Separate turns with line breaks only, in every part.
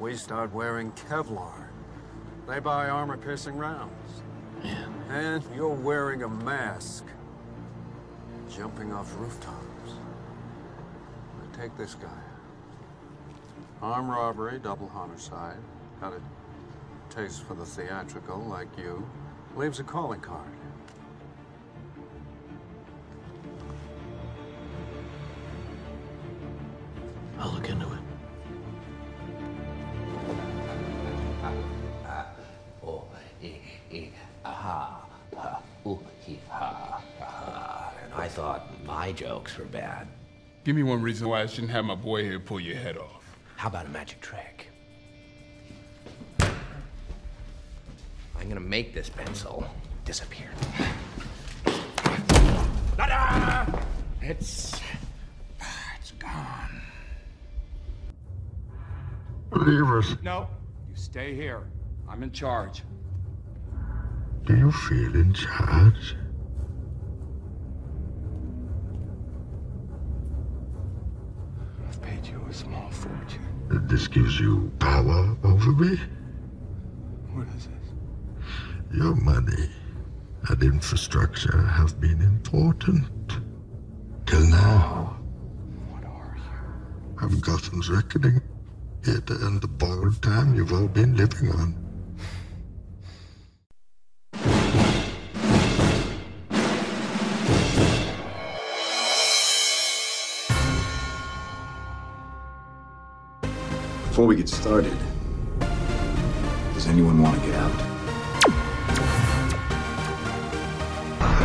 we start wearing Kevlar. They buy armor-piercing rounds. And you're wearing a mask. Jumping off rooftops. Now take this guy. Armed robbery, double homicide. Got a taste for the theatrical, like you. Leaves a calling card.
Give me one reason why I shouldn't have my boy here pull your head off.
How about a magic trick? I'm gonna make this pencil disappear. Ta-da! It's. Ah, it's gone.
Leave us.
No, you stay here. I'm in charge.
Do you feel in charge? This gives you power over me?
What is this?
Your money and infrastructure have been important. Till now.
What are you?
I've Gotham's reckoning. Here to end the borrowed time you've all been living on.
We get started, does anyone want to get out?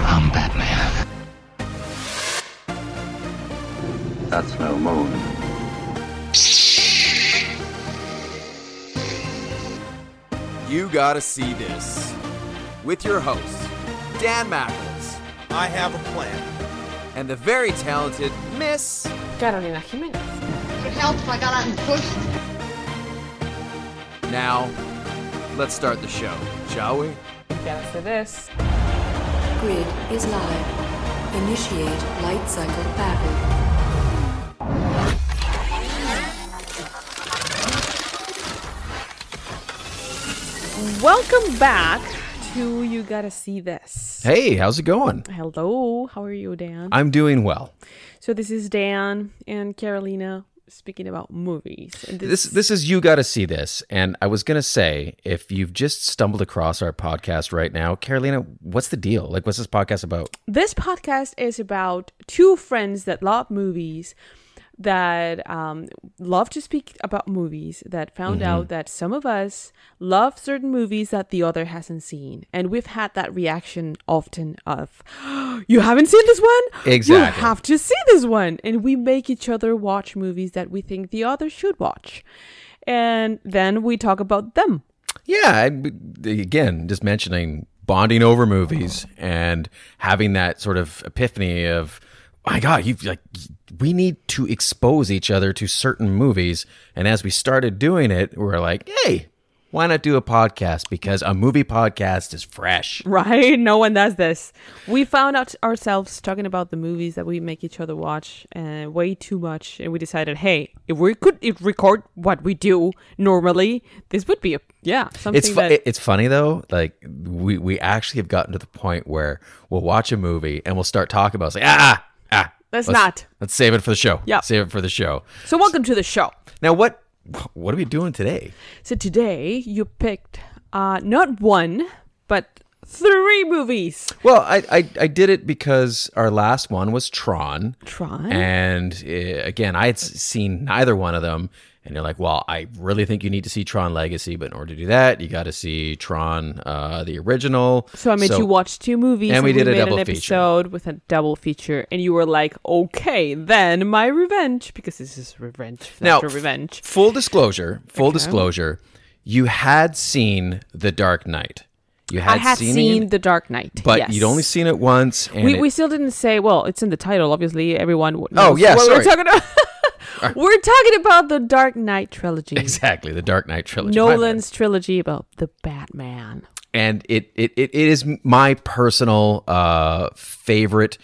I'm Batman.
That's no moon.
You gotta see this. With your host, Dan Mackles,
I have a plan.
and the very talented Miss.
Carolina Jimenez.
Would it help if I got out and pushed?
Now, let's start the show, shall we?
Gotta say this.
Grid is live. Initiate light cycle battle.
Welcome back to You Gotta See This.
Hey, how's it going?
Hello, how are you, Dan?
I'm doing well.
so this is Dan and Carolina speaking about movies. And
This this is you got to see this. And I was to say if you've just stumbled across our podcast right now, Carolina, what's the deal? Like what's this podcast about?
This podcast is about two friends that love movies, that um, love to speak about movies, that found
Mm-hmm.
out that some of us love certain movies that the other hasn't seen. And we've had that reaction often of, you haven't seen this one? You have to see this one. And we make each other watch movies that we think the other should watch. And then we talk about them.
Yeah, again, just mentioning bonding over movies and having that sort of epiphany of my god, you like we need to expose each other to certain movies and as we started doing it, we are like, "Hey, why not do a podcast because a movie podcast is fresh."
Right? No one does this. We found out ourselves talking about the movies that we make each other watch uh, way too much, and we decided, hey, if we could record what we do normally, this would be a yeah something
It's fu-
that
it's funny though. Like we we actually have gotten to the point where we'll watch a movie and we'll start talking about it. It's like ah ah.
Let's not.
Let's save it for the show.
Yeah.
Save it for the show.
So welcome to the show.
Now what what are we doing today?
So today you picked uh not one but three movies.
Well, I, I I did it because our last one was Tron,
Tron.
and uh, again I had seen neither one of them. And you're like, well, I really think you need to see Tron Legacy, but in order to do that, you got to see Tron, uh, the original.
So I made you watch two movies,
and we did a
made
double
episode with a double feature, and you were like, "Okay, then my revenge," because this is revenge
Now,
revenge.
Full disclosure, full
Okay.
disclosure, you had seen The Dark Knight. You had,
had seen, The Dark Knight,
but
yes.
you'd only seen it once. And
we,
it-
we still didn't say. Well, it's in the title. Obviously, everyone.
Oh,
knows
yeah,
what
sorry.
We're talking about. we're talking about the Dark Knight trilogy.
exactly the Dark Knight trilogy.
Nolan's trilogy about the Batman.
and it, it it it is my personal uh favorite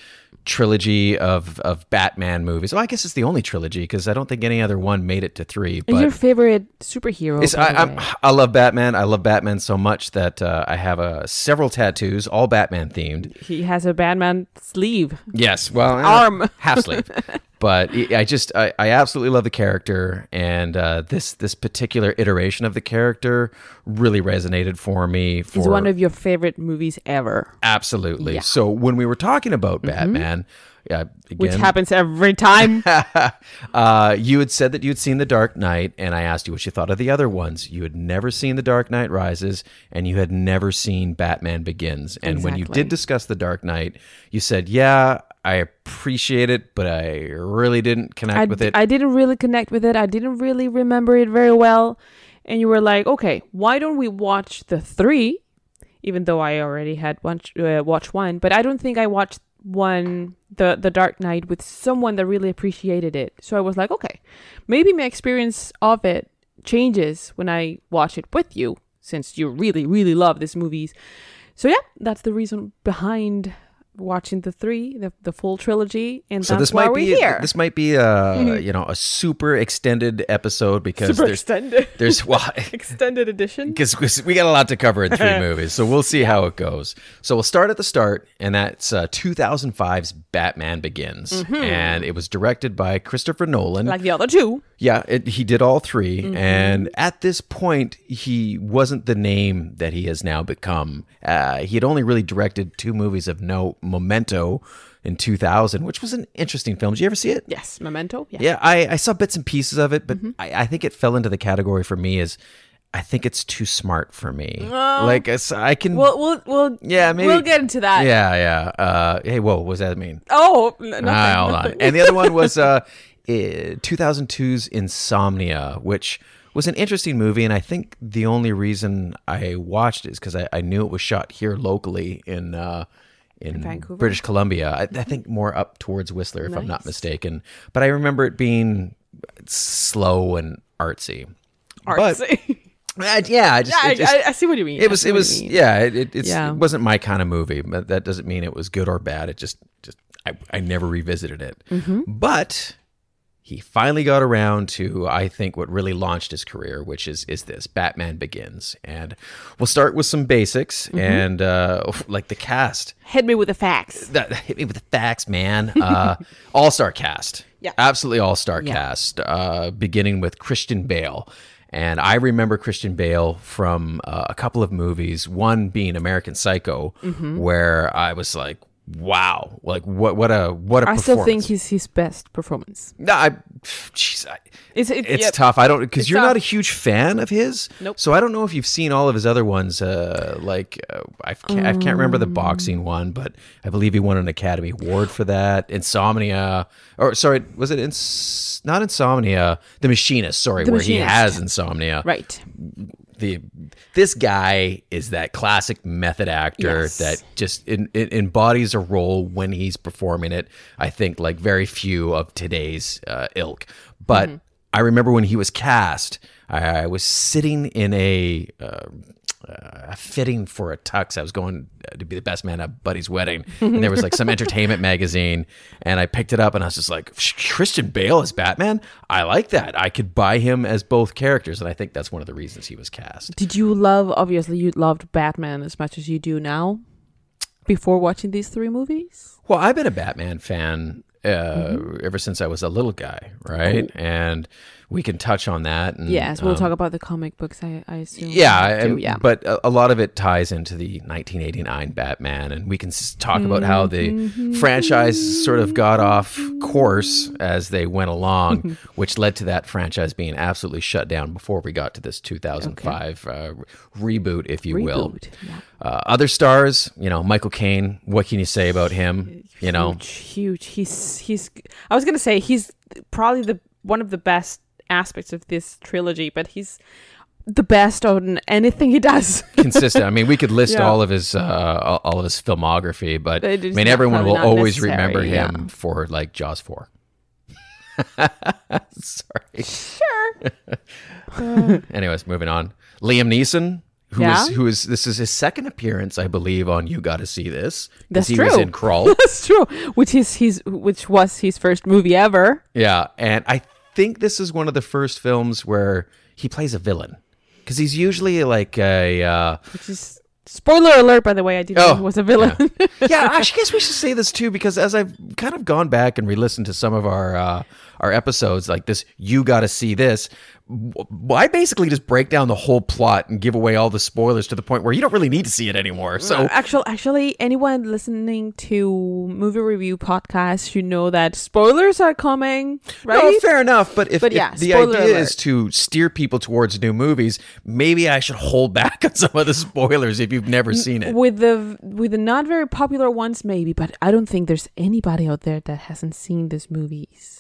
trilogy of of Batman movies. Well, I guess it's the only trilogy because I don't think any other one made it to three. But
your favorite superhero?
I, I'm. I love Batman. I love Batman so much that uh, I have uh, several tattoos, all Batman themed.
He has a Batman sleeve.
Yes, well,
Arm.
half sleeve. But I just I, I absolutely love the character, and uh, this this particular iteration of the character really resonated for me. For
It's one of your favorite movies ever,
absolutely.
Yeah.
So when we were talking about Batman, yeah, again,
which happens every time.
uh, you had said that you had seen The Dark Knight, and I asked you what you thought of the other ones. You had never seen The Dark Knight Rises, and you had never seen Batman Begins. And when you did discuss The Dark Knight, you said, "Yeah, I appreciate it, but I really didn't connect
I,
with it."
I didn't really connect with it. I didn't really remember it very well. And you were like, okay, why don't we watch the three? Even though I already had one, uh, watched one, but I don't think I watched one, the the Dark Knight, with someone that really appreciated it. So I was like, okay, maybe my experience of it changes when I watch it with you, since you really really love these movies. So yeah, that's the reason behind watching the three, the, the full trilogy, and
so this
why
might be
here.
this might be a you know a super extended episode because
Super
there's
extended.
there's well
extended edition.
because we got a lot to cover in three movies, so we'll see how it goes. So we'll start at the start, and that's uh, 2005's Batman Begins, and it was directed by Christopher Nolan.
Like the other two.
yeah, it, he did all 3 and at this point, he wasn't the name that he has now become. Uh, he had only really directed two movies of note: Memento in 2000, which was an interesting film. Did you ever see it?
Yes, Memento. Yeah.
Yeah, I, I saw bits and pieces of it, but
Mm-hmm.
I, I think it fell into the category for me as I think it's too smart for me. like I can.
We'll we'll we'll
yeah, maybe
we'll get into that.
Yeah, yeah. Uh, hey, whoa, what does that mean?
Oh, nothing.
Hold on. And the other one was uh, eh, 2002's Insomnia, which was an interesting movie, and I think the only reason I watched it is because I, I knew it was shot here locally in. Uh, in
Vancouver?
British Columbia, I, I think more up towards Whistler, if I'm not mistaken. But I remember it being slow and artsy. But-
Artsy.
Uh, yeah, I just,
yeah,
just-
I, I see what you mean.
It was it was yeah it,
Yeah.
it wasn't my kind of movie but that doesn't mean it was good or bad it just just i, I never revisited it
Mm-hmm.
but he finally got around to i think what really launched his career which is is this batman begins and we'll start with some basics
Mm-hmm.
and uh like the cast
Hit me with the facts.
that hit me with the facts, man. Uh, all star cast.
Yeah.
Absolutely all star
Yeah.
cast. Uh, beginning with Christian Bale. And I remember Christian Bale from uh, a couple of movies, one being American Psycho,
Mm-hmm.
where I was like, wow, like what what a what a
I still think he's his best performance.
No, I, jeez, I,
It's it,
it's
yep.
tough. I don't because you're not a huge fan of his.
Nope.
So I don't know if you've seen all of his other ones. Uh, like uh, I can't, I can't remember the
Mm.
boxing one, but I believe he won an Academy Award for that. Insomnia, or sorry, was it ins- not Insomnia? The Machinist. Sorry,
The
where he has insomnia.
Right.
The this guy is that classic method actor
Yes.
that just in, in, embodies a role when he's performing it. I think like very few of today's uh, ilk. But
Mm-hmm.
I remember when he was cast, I, I was sitting in a. Uh, uh, fitting for a tux. I was going to be the best man at Buddy's wedding, and there was like some entertainment magazine, and I picked it up, and I was just like, Christian Bale as Batman. I like that. I could buy him as both characters, and I think that's one of the reasons he was cast.
Did you love? Obviously, you loved Batman as much as you do now. Before watching these three movies.
Well, I've been a Batman fan uh,
Mm-hmm.
ever since I was a little guy, right? And we can touch on that. And,
Yes, we'll
um,
talk about the comic books. I, I assume.
Yeah,
yeah.
but a, a lot of it ties into the 1989 Batman, and we can talk about how the
Mm-hmm.
franchise sort of got off course as they went along, which led to that franchise being absolutely shut down before we got to this 2005 uh, reboot, if you will.
Yeah.
Uh, other stars, you know, Michael Caine. What can you say about him? You know,
huge, huge. He's he's. I was gonna say he's probably the one of the best aspects of this trilogy, but he's the best on anything he does.
consistent. I mean, we could list
Yeah.
all of his uh, all- of his filmography, but I mean, everyone will always remember
yeah.
him for like Jaws four. Sorry.
sure.
Anyways, moving on. Liam Neeson who
Yeah?
is who is this is his second appearance, I believe, on You Got to See This.
That's
he
true.
was in Krull.
That's true. Which is his, which was his first movie ever.
yeah, and I think this is one of the first films where he plays a villain because he's usually like a. Uh,
Which is spoiler alert, by the way. I didn't know
Oh,
he was a villain.
yeah, I guess we should say this too because as I've kind of gone back and re-listened to some of our uh, our episodes, like this, you got to see this. I basically just break down the whole plot and give away all the spoilers to the point where you don't really need to see it anymore. So
actually, actually, anyone listening to movie review podcasts should know that spoilers are coming. Right?
No, fair enough. But if,
But
if the idea
alert.
is to steer people towards new movies, maybe I should hold back on some of the spoilers if you've never seen it.
With the with the not very popular ones, maybe, but I don't think there's anybody out there that hasn't seen these movies.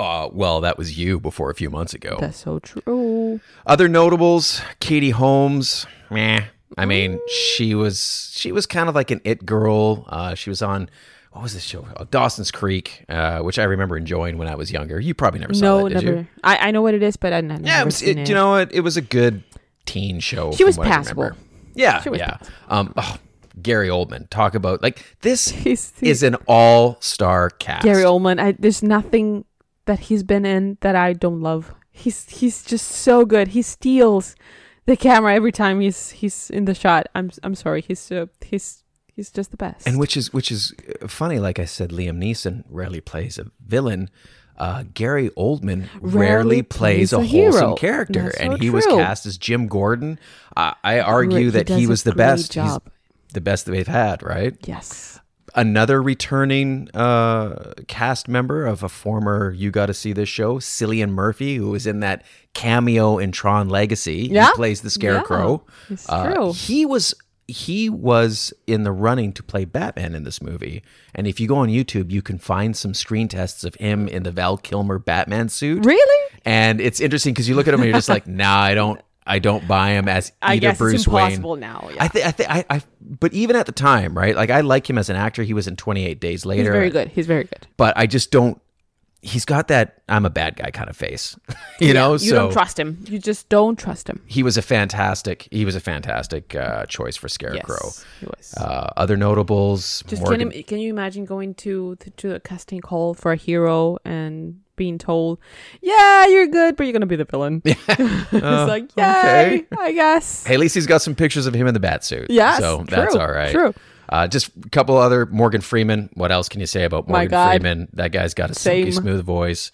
Uh, well, that was you before a few months ago.
That's so true.
Other notables, Katie Holmes. Meh. I mean, she was she was kind of like an it girl. Uh, she was on what was this show? Oh, Dawson's Creek, uh, which I remember enjoying when I was younger. You probably never saw
no,
that, did
never.
you?
I, I know what it is, but I never.
Yeah, it was,
seen
it,
it.
you know what? It was a good teen show.
She was passable.
Yeah,
She was
yeah. Um, oh, Gary Oldman. Talk about like this
He's-
is an all-star cast.
Gary Oldman. I, there's nothing that he's been in that I don't love. He's he's just so good. He steals the camera every time he's he's in the shot. I'm I'm sorry. He's uh, he's he's just the best.
and which is which is uh, funny. Like I said, Liam Neeson rarely plays a villain. Uh, Gary Oldman rarely,
Rarely
plays,
plays
a,
a
wholesome character, and he was cast as Jim Gordon. Uh, I argue.
He
that he was the best. He's the best that they've had, right?
yes.
Another returning uh, cast member of a former You Got to See This show, Cillian Murphy, who was in that cameo in Tron Legacy.
Yeah.
He plays the Scarecrow.
Yeah, it's
Uh,
true.
he was he was in the running to play Batman in this movie. And if you go on YouTube, you can find some screen tests of him in the Val Kilmer Batman suit.
Really?
And it's interesting because you look at him and you're just like, nah, I don't. I don't buy him as either
I guess
Bruce
it's impossible
Wayne.
now. Yeah.
I think I think I, I but even at the time, right? Like I like him as an actor. He was in 28 Days Later.
he's very good. He's very good.
But I just don't he's got that I'm a bad guy kind of face. you know,
You
so
don't trust him. You just don't trust him.
he was a fantastic he was a fantastic uh, choice for Scarecrow.
Yes, he was.
Uh, other notables,
Just
Morgan
can, you, can you imagine going to, to to a casting call for a hero and being told, "Yeah, you're good, but you're gonna be the villain." it's like, yay,
okay.
I guess.
Hey, at least he's got some pictures of him in the bat suit.
Yes,
so that's all right.
true.
Uh, just a couple other Morgan Freeman. What else can you say about Morgan. Freeman? That guy's got a silky smooth voice,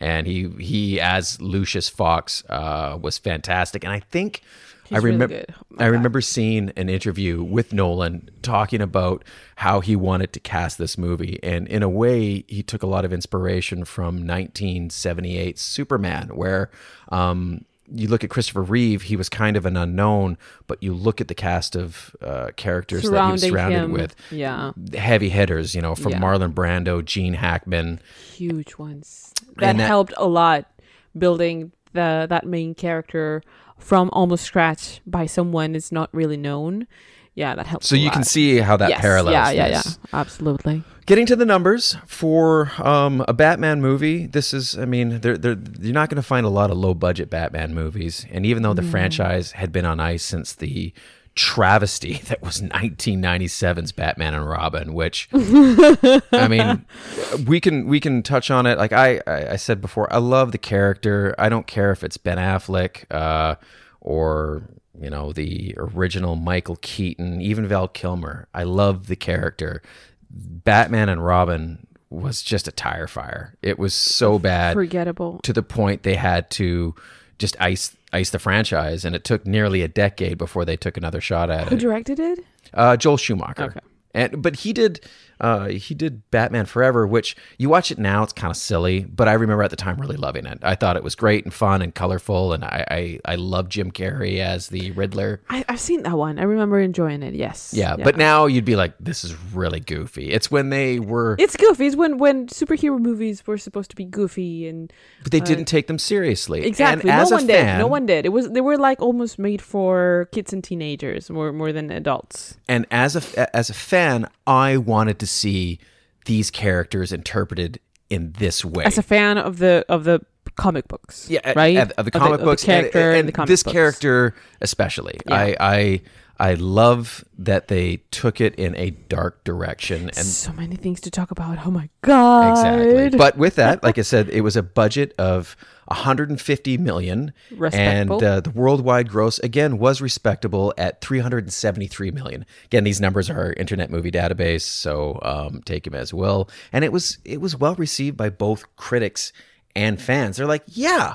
and he he as Lucius Fox uh, was fantastic. And I think
He's really
remember
good. Oh
I
God.
remember seeing an interview with Nolan talking about how he wanted to cast this movie, and in a way, he took a lot of inspiration from 1978 Superman, where. Um, you look at Christopher Reeve, he was kind of an unknown, but you look at the cast of uh, characters that he was surrounded
him.
with.
Yeah.
Heavy hitters, you know, from
Yeah.
Marlon Brando, Gene Hackman.
Huge ones. That,
that-
helped a lot building the that main character from almost scratch by someone that's not really known. Yeah, that helps.
So you can see how that
yes.
parallels.
Yeah, yeah, yeah. Absolutely.
Getting to the numbers for um, a Batman movie, this is, I mean, they're, they're, you're not going to find a lot of low budget Batman movies. And even though the franchise had been on ice since the travesty that was 1997's Batman and Robin, which I mean, we can we can touch on it. Like I I I said before, I love the character. I don't care if it's Ben Affleck uh, or you know the original Michael Keaton, even Val Kilmer. I love the character. Batman and Robin was just a tire fire. It was so bad
Forgettable.
to the point they had to just ice ice the franchise, and it took nearly a decade before they took another shot at it.
Who
it.
directed it?
Uh, Joel Schumacher.
Okay.
And but he did uh, he did Batman Forever, which you watch it now, it's kind of silly, but I remember at the time really loving it. I thought it was great and fun and colorful, and I I, I love Jim Carrey as the Riddler.
I, I've seen that one. I remember enjoying it. Yes.
Yeah, but now you'd be like, this is really goofy. It's when they were,
it's goofy. It's when when superhero movies were supposed to be goofy and
but they didn't take them seriously.
exactly.
And
No
as a
one
fan,
did. No one did. It was they were like almost made for kids and teenagers more more than adults.
and as a as a fan, I wanted to see these characters interpreted in this way.
As a fan of the of the comic books.
yeah, uh,
right.
Of, of the comic
of
books and-
character
and,
in the comic
this
books.
character especially.
Yeah.
I I I love that they took it in a dark direction and
so many things to talk about. Oh my god!
Exactly. But with that, like I said, it was a budget of 150 million, and uh, the worldwide gross again was respectable at 373 million. Again, these numbers are Internet Movie Database, so um, take them as will. And it was it was well received by both critics and fans. They're like, yeah,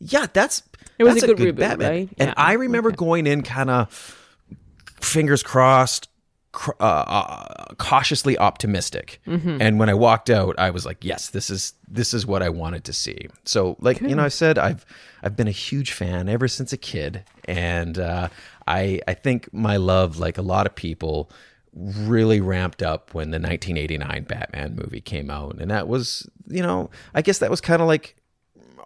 yeah, that's
It was
that's
a good reboot,
Batman.
right?
And I remember going in kind of fingers crossed, cr- uh, uh, cautiously optimistic.
Mm-hmm.
And when I walked out, I was like, "Yes, this is this is what I wanted to see." So, like you know, I said I've I've been a huge fan ever since a kid, and uh, I I think my love, like a lot of people, really ramped up when the 1989 Batman movie came out, and that was you know I guess that was kind of like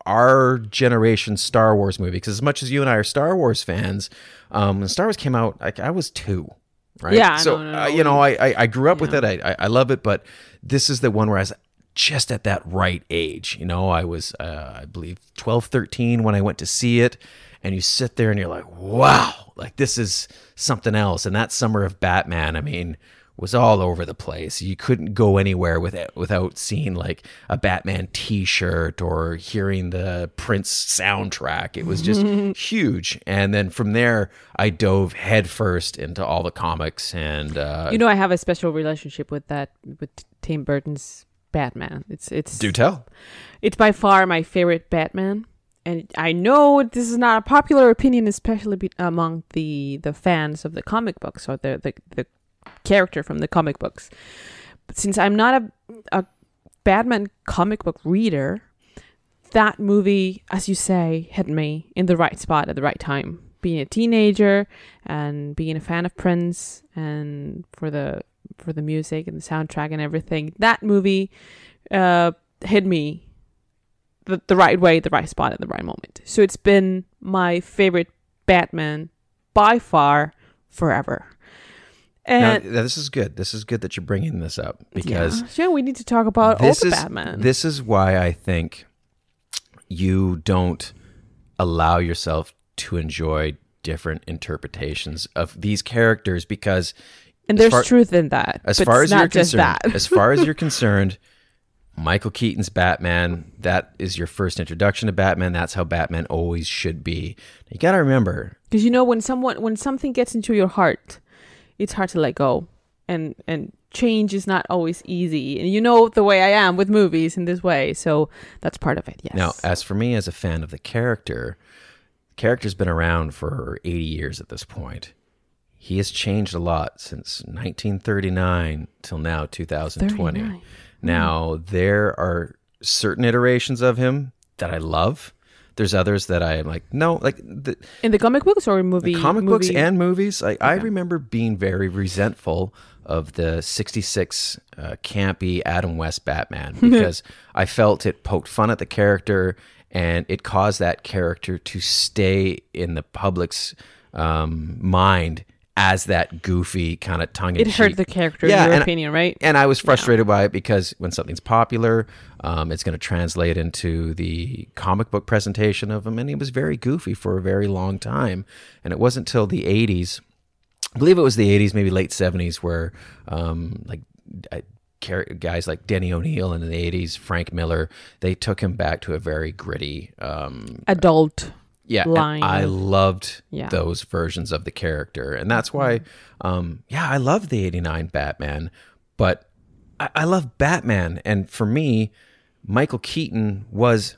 our generation Star Wars movie because as much as you and I are Star Wars fans, um, when Star Wars came out, like I was two, right?
Yeah,
So
no, no,
uh, you know, I I, I grew up with it. I, I I love it, but this is the one where I was just at that right age. You know, I was uh, I believe 12, 13 when I went to see it, and you sit there and you're like, wow, like this is something else. And that summer of Batman, I mean was all over the place. You couldn't go anywhere with it without seeing like a Batman T-shirt or hearing the Prince soundtrack. It was just huge. And then from there, I dove headfirst into all the comics and uh,
You know, I have a special relationship with that with Tim Burton's Batman. It's it's
do tell.
it's by far my favorite Batman. And I know this is not a popular opinion, especially be- among the the fans of the comic books or the the, the character from the comic books. But since I'm not a a Batman comic book reader, that movie, as you say, hit me in the right spot at the right time. Being a teenager and being a fan of Prince and for the for the music and the soundtrack and everything, that movie uh, hit me the, the right way, the right spot at the right moment. So it's been my favorite Batman by far forever.
Now, this is good. This is good that you're bringing this up because
yeah, yeah, we need to talk about all
this
the
is
Batman.
this is why I think you don't allow yourself to enjoy different interpretations of these characters because
and there's
far-
truth in that.
as far as you're concerned,
that.
as far as you're concerned, Michael Keaton's Batman, that is your first introduction to Batman. That's how Batman always should be. You got to remember,
Because you know when someone when something gets into your heart, it's hard to let go, and and change is not always easy. And you know the way I am with movies in this way, so that's part of it. Yes.
Now, as for me as a fan of the character, the character's been around for 80 years at this point. He has changed a lot since 1939 till now 2020.
39.
Now, mm. there are certain iterations of him that I love. There's others that I am like, no, like the,
in the comic books or movie
comic books and movies. Like I remember being very resentful of the 66 uh, campy Adam West Batman because I felt it poked fun at the character and it caused that character to stay in the public's um, mind as that goofy kind of tongue
it hurt the character
Yeah,
in your
and-
opinion, right?
and I was frustrated by it because when something's popular, um, it's going to translate into the comic book presentation of him. And he was very goofy for a very long time. And it wasn't until the 80s, I believe it was the 80s, maybe late 70s, where um, like I, guys like Denny O'Neil in the 80s, Frank Miller, they took him back to a very gritty, um,
Adult.
Yeah,
line
I loved
Yeah.
those versions of the character, and that's why, um, yeah, I love the '89 Batman, but I, I love Batman, and for me, Michael Keaton was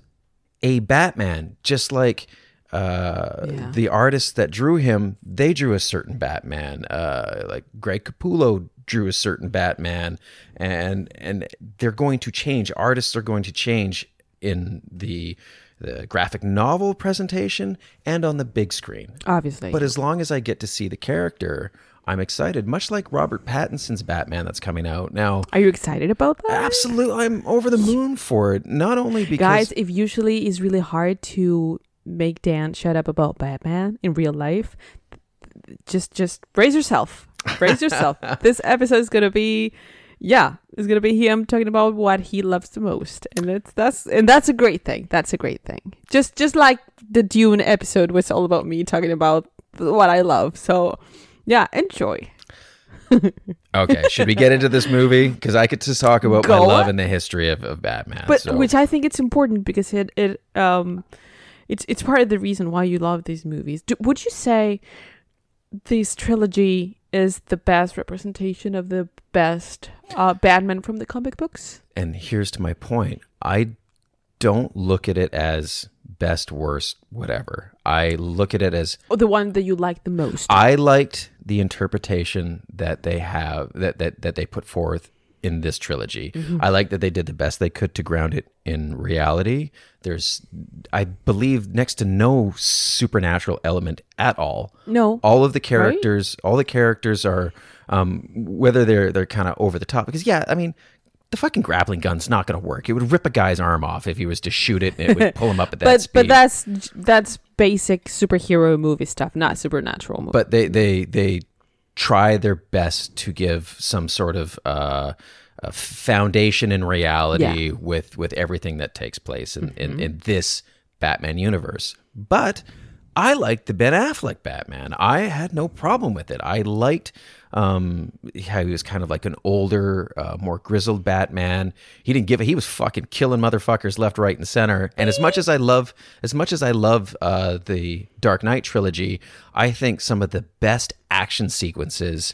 a Batman, just like uh,
Yeah.
the artists that drew him. They drew a certain Batman, uh, like Greg Capullo drew a certain Batman, and and they're going to change. Artists are going to change in the the graphic novel presentation and on the big screen.
Obviously.
But as long as I get to see the character, I'm excited. Much like Robert Pattinson's Batman that's coming out now.
Are you excited about that?
Absolutely, I'm over the moon for it. Not only because
Guys, if usually it's really hard to make Dan shut up about Batman in real life, just just brace yourself. Brace yourself. this episode is gonna be yeah, It's gonna be him talking about what he loves the most, and it's that's and that's a great thing. That's a great thing. Just just like the Dune episode was all about me talking about what I love. So yeah, enjoy.
Okay, should we get into this movie? Because I could just talk about my love
on.
and the history of, of Batman.
but
so-
which I think it's important because it it um it's it's part of the reason why you love these movies. Do, would you say this trilogy is the best representation of the best uh, Batman from the comic books?
and here's to my point. I don't look at it as best, worst, whatever. I look at it as
Or the one that you like the most?
I liked the interpretation that they have that that that they put forth in this trilogy.
Mhm.
I like that they did the best they could to ground it in reality. There's I believe next to no supernatural element at all.
No.
All of the
Right?
characters, all the characters are um whether they're they're kind of over the top because yeah, I mean the fucking grappling gun's not going to work. It would rip a guy's arm off if he was to shoot it, and it would pull him up at that
but
speed.
but that's that's basic superhero movie stuff, not supernatural movie.
but they they they try their best to give some sort of uh, a foundation in reality
Yeah.
with with everything that takes place in, in,
Mhm.
in this Batman universe. But I liked the Ben Affleck Batman. I had no problem with it. I liked um, how he was kind of like an older, uh, more grizzled Batman. He didn't give a he was fucking killing motherfuckers left, right, and center. And as much as I love, as much as I love uh, the Dark Knight trilogy, I think some of the best action sequences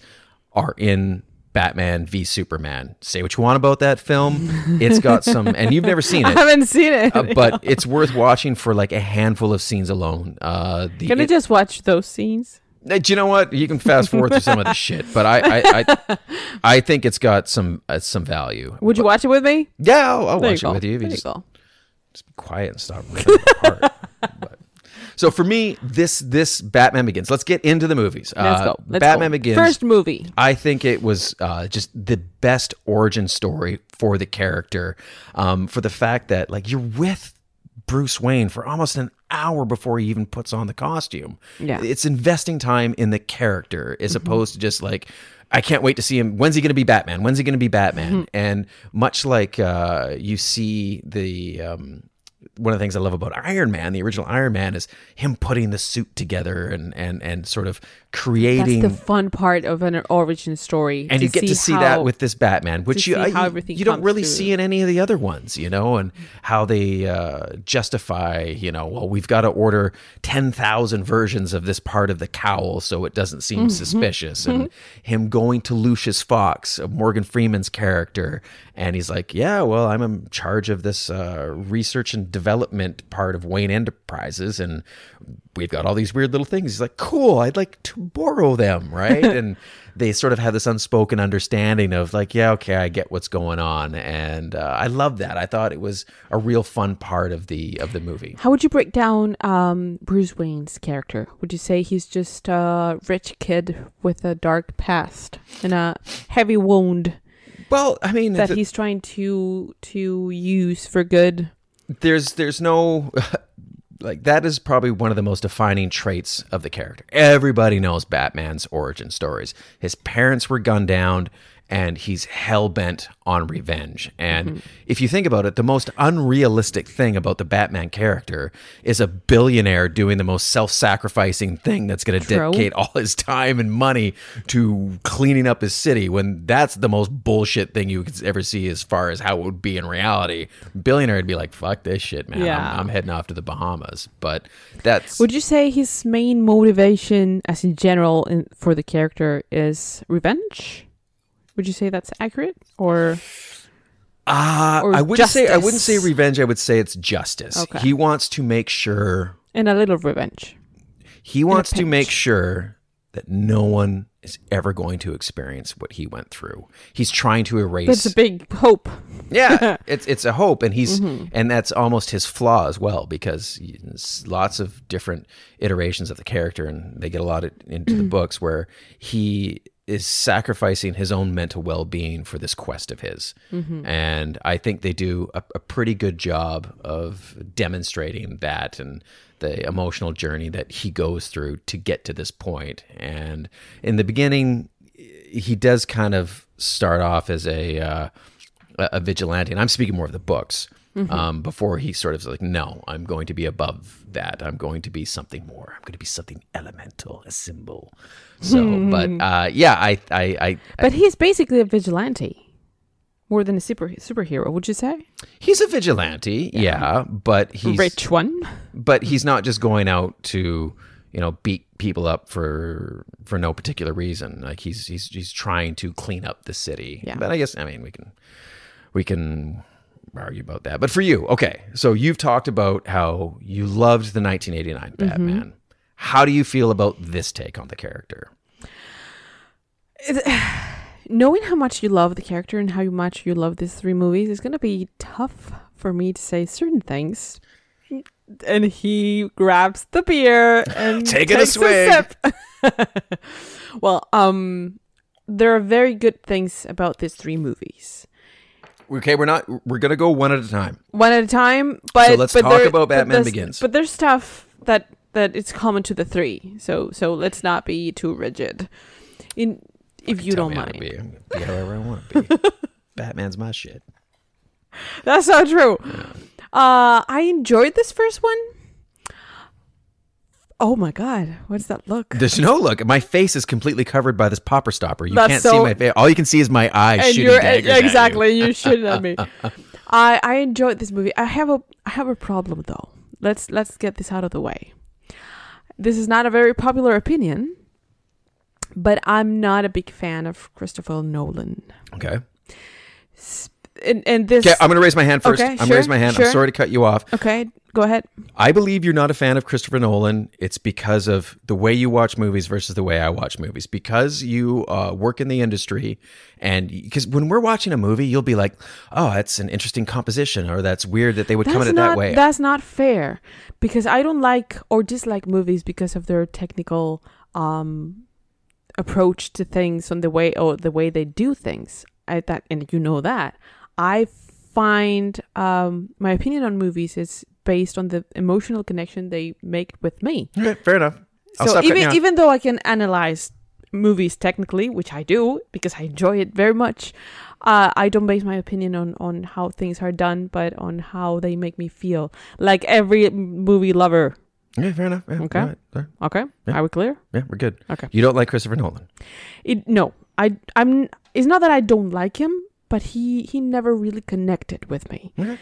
are in Batman v Superman. Say what you want about that film. It's got some, and you've never seen it.
I haven't seen it.
Uh, but it's worth watching for like a handful of scenes alone. Uh, the
Can I
it-
just watch those scenes?
Uh, Do you know what? You can fast forward through some of the shit, but I, I, I, I think it's got some uh, some value.
Would you watch it with me?
Yeah, I'll, I'll watch it
go.
with you. if
There
just, just be quiet and stop ripping apart. But- so for me, this this Batman Begins. Let's get into the movies.
Let's
Uh,
go. Let's
Batman
go.
Begins.
First movie.
I think it was uh, just the best origin story for the character. Um, for the fact that like you're with Bruce Wayne for almost an hour before he even puts on the costume.
Yeah.
It's investing time in the character as
Mhm.
opposed to just like I can't wait to see him. When's he going to be Batman? When's he going to be Batman?
Mhm.
And much like uh, you see the um, one of the things I love about Iron Man, the original Iron Man, is him putting the suit together and and and sort of creating
That's the fun part of an origin story.
and you get to see that with this Batman, which you I- you, don't really
to-
see in any of the other ones, you know, and how they uh, justify, you know, well, we've got to order ten thousand versions of this part of the cowl so it doesn't seem
Mhm.
suspicious, and him going to Lucius Fox, uh, Morgan Freeman's character, and he's like, yeah, well, I'm in charge of this uh, research and development part of Wayne Enterprises, and we've got all these weird little things. He's like, cool, I'd like to borrow them, right? and they sort of have this unspoken understanding of like, yeah, okay, I get what's going on, and uh, I love that. I thought it was a real fun part of the of the movie.
How would you break down um, Bruce Wayne's character? Would you say he's just a rich kid with a dark past and a heavy wound?
Well, I mean,
that he's trying to to use for good.
there's there's no like that is probably one of the most defining traits of the character. Everybody knows Batman's origin stories. His parents were gunned down and he's hell bent on revenge. And
Mhm.
if you think about it, the most unrealistic thing about the Batman character is a billionaire doing the most self-sacrificing thing that's going to dedicate all his time and money to cleaning up his city when that's the most bullshit thing you could ever see as far as how it would be in reality. Billionaire would be like, fuck this shit, man.
Yeah.
I'm, I'm heading off to the Bahamas. But that's
Would you say his main motivation, as in general, in, for the character is revenge? Would you say that's accurate, or
uh,
or
I wouldn't say I wouldn't say revenge. I would say it's justice.
Okay.
He wants to make sure
and a little revenge?
he wants to make sure that no one is ever going to experience what he went through. He's trying to erase
That's a big hope.
yeah, it's it's a hope, and he's
Mhm.
and that's almost his flaw as well because lots of different iterations of the character, and they get a lot of, into the books where he is sacrificing his own mental well being for this quest of his,
Mhm.
and I think they do a, a pretty good job of demonstrating that and the emotional journey that he goes through to get to this point. And in the beginning, he does kind of start off as a uh, a, a vigilante, and I'm speaking more of the books.
Mhm.
Um, before he sort of like, no, I'm going to be above that. I'm going to be something more. I'm going to be something elemental, a symbol. So, but
Hmm.
uh, yeah, I, I, I,
But he's basically a vigilante, more than a super superhero. Would you say?
He's a vigilante, yeah, but he's
Rich one.
But he's not just going out to, you know, beat people up for for no particular reason. Like he's he's he's trying to clean up the city.
Yeah.
But I guess I mean we can we can argue about that. But for you, okay. So you've talked about how you loved the 1989
Mm-hmm.
Batman. How do you feel about this take on the character?
Knowing how much you love the character and how much you love these three movies is gonna be tough for me to say certain things. And he grabs the beer and
Take it a
takes
swig.
sip. well, um, there are very good things about these three movies.
Okay, we're not we're gonna go one at a time.
one at a time. But
let's
but
talk
there-
about
but
Batman
there's-
Begins.
But there's stuff that that it's common to the three. So so let's not be too rigid. In if you don't
me how to
mind,
be. Be however I want to be. Batman's my shit.
that's so true. Uh, I enjoyed this first one. Oh my god, What does that look?
There's no look. My face is completely covered by this popper stopper. You
That's
can't see my face. All you can see is my eyes
and
shooting
you're
daggers at you.
exactly you shooting at me. I I enjoyed this movie. I have a I have a problem though. Let's let's get this out of the way. This is not a very popular opinion, but I'm not a big fan of Christopher Nolan.
Okay.
And, and this
Okay, I'm going to raise my hand first.
Okay,
I'm going
sure,
to raise my hand.
sure.
I'm sorry to cut you off.
Okay, go ahead.
I believe you're not a fan of Christopher Nolan. It's because of the way you watch movies versus the way I watch movies. Because you uh, work in the industry, and because when we're watching a movie, you'll be like, "Oh, that's an interesting composition," or "That's weird that they would come at it that way."
That's not fair because I don't like or dislike movies because of their technical um approach to things on the way or the way they do things. I that and you know that. I find um my opinion on movies is based on the emotional connection they make with me.
Okay, fair enough. I'll
so
stop cutting you
even even though I can analyze movies technically, which I do because I enjoy it very much, uh, I don't base my opinion on on how things are done, but on how they make me feel. Like every movie lover.
Yeah, fair enough. Yeah,
Okay.
all right, all right.
Okay.
Yeah.
Are we clear?
Yeah, we're good.
Okay.
You don't like Christopher Nolan.
It no, I I'm. It's not that I don't like him, but he he never really connected with me.
Okay.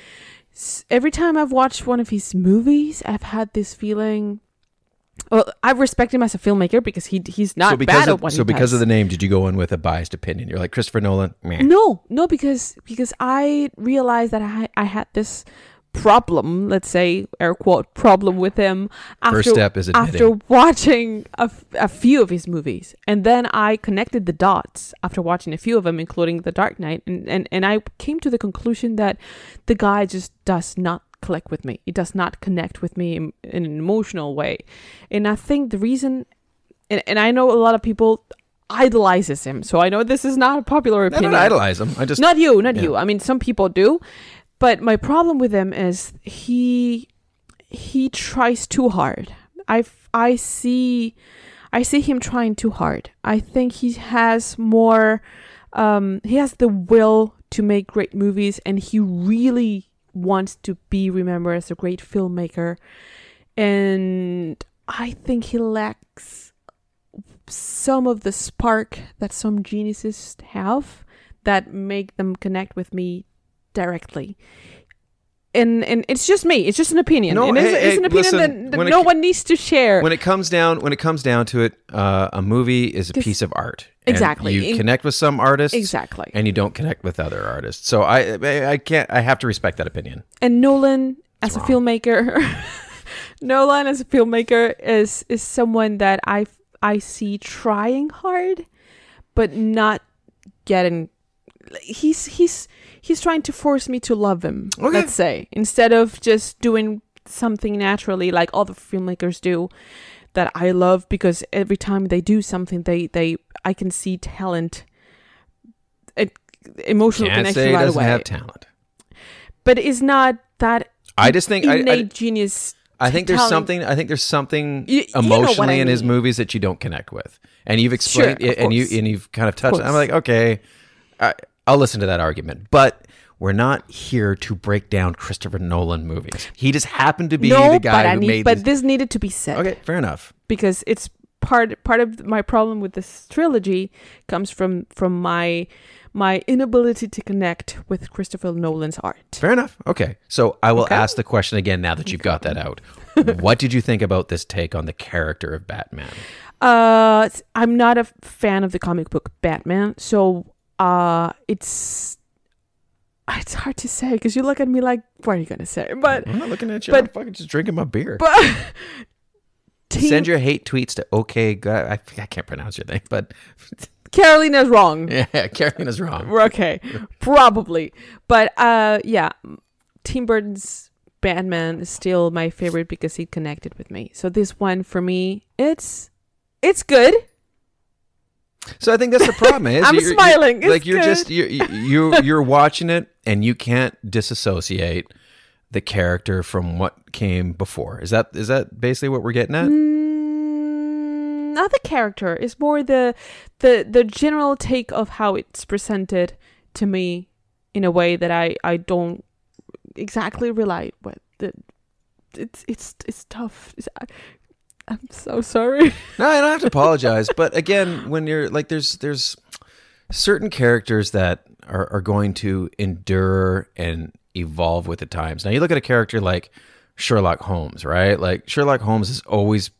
Every time I've watched one of his movies, I've had this feeling. Well, I respect him as a filmmaker because he he's not
so because
bad
of,
at what
so
he
because
does.
of the name, did you go in with a biased opinion? You're like Christopher Nolan. Meh.
No, no, because because I realized that I I had this problem, let's say air quote problem with him after
First step is
after
admitting.
watching a, f- a few of his movies, and then I connected the dots after watching a few of them, including The Dark Knight, and and and I came to the conclusion that the guy just does not click with me. It does not connect with me in, in an emotional way, and I think the reason, and, and I know a lot of people idolizes him, so I know this is not a popular opinion.
I don't idolize him. I just
not you, not
yeah.
you. I mean, some people do, but my problem with him is he he tries too hard. I I see I see him trying too hard. I think he has more um he has the will to make great movies and he really wants to be remembered as a great filmmaker and I think he lacks some of the spark that some geniuses have that make them connect with me directly. And and it's just me. It's just an opinion.
No,
and it's,
hey,
it's
hey,
an opinion
listen,
that, that
when it
one needs to share.
when it comes down when it comes down to it, uh, a movie is a piece of art. And
Exactly.
You connect with some artists,
Exactly.
and you don't connect with other artists. So I, I, I can't. I have to respect that opinion.
and Nolan as a filmmaker Nolan as a filmmaker is is someone that I I see trying hard but not getting he's he's he's trying to force me to love him
Okay.
let's say instead of just doing something naturally like all the filmmakers do that I love because every time they do something they they I can see talent it, emotional
Can't
connection
say
right
doesn't
away
have talent.
but it's not that
I just think I- I-
innate genius.
I think there's
talent.
something. I think there's something
You- you know
emotionally in his movies that you don't connect with, and you've explained
Sure,
it, and you and you've kind of touched.
Of
I'm like, okay, I, I'll listen to that argument. But we're not here to break down Christopher Nolan movies. He just happened to be
no,
the guy
but I
who
need,
made
but
these-
this needed to be said.
Okay, fair enough.
because it's part part of my problem with this trilogy comes from from my my inability to connect with Christopher Nolan's art.
Fair enough. Okay. So I will
Okay.
ask the question again now that you've got that out. what did you think about this take on the character of Batman?
Uh, I'm not a fan of the comic book Batman, so uh, it's it's hard to say because you look at me like, what are you gonna say? But
I'm not looking at you.
but-
I'm fucking just drinking my beer.
but Team
Send your hate tweets to OK. I, I can't pronounce your name, but
Carolina's wrong.
yeah, Carolina's wrong.
We're okay, probably. But uh, yeah, Tim Burton's Batman is still my favorite because he connected with me. So this one for me, it's it's good.
So I think that's the problem. Is
I'm
you're- you're-
smiling. It's
like you're
good.
just you're, you you're watching it and you can't disassociate the character from what came before. Is that is that basically what we're getting at?
Mm, not the character. It's more the the the general take of how it's presented to me in a way that I I don't exactly relate with. The, it's it's it's tough. It's, I'm so sorry.
No, I don't have to apologize. but again, when you're like, there's there's certain characters that are, are going to endure and evolve with the times. Now, you look at a character like Sherlock Holmes, right? Like Sherlock Holmes is always.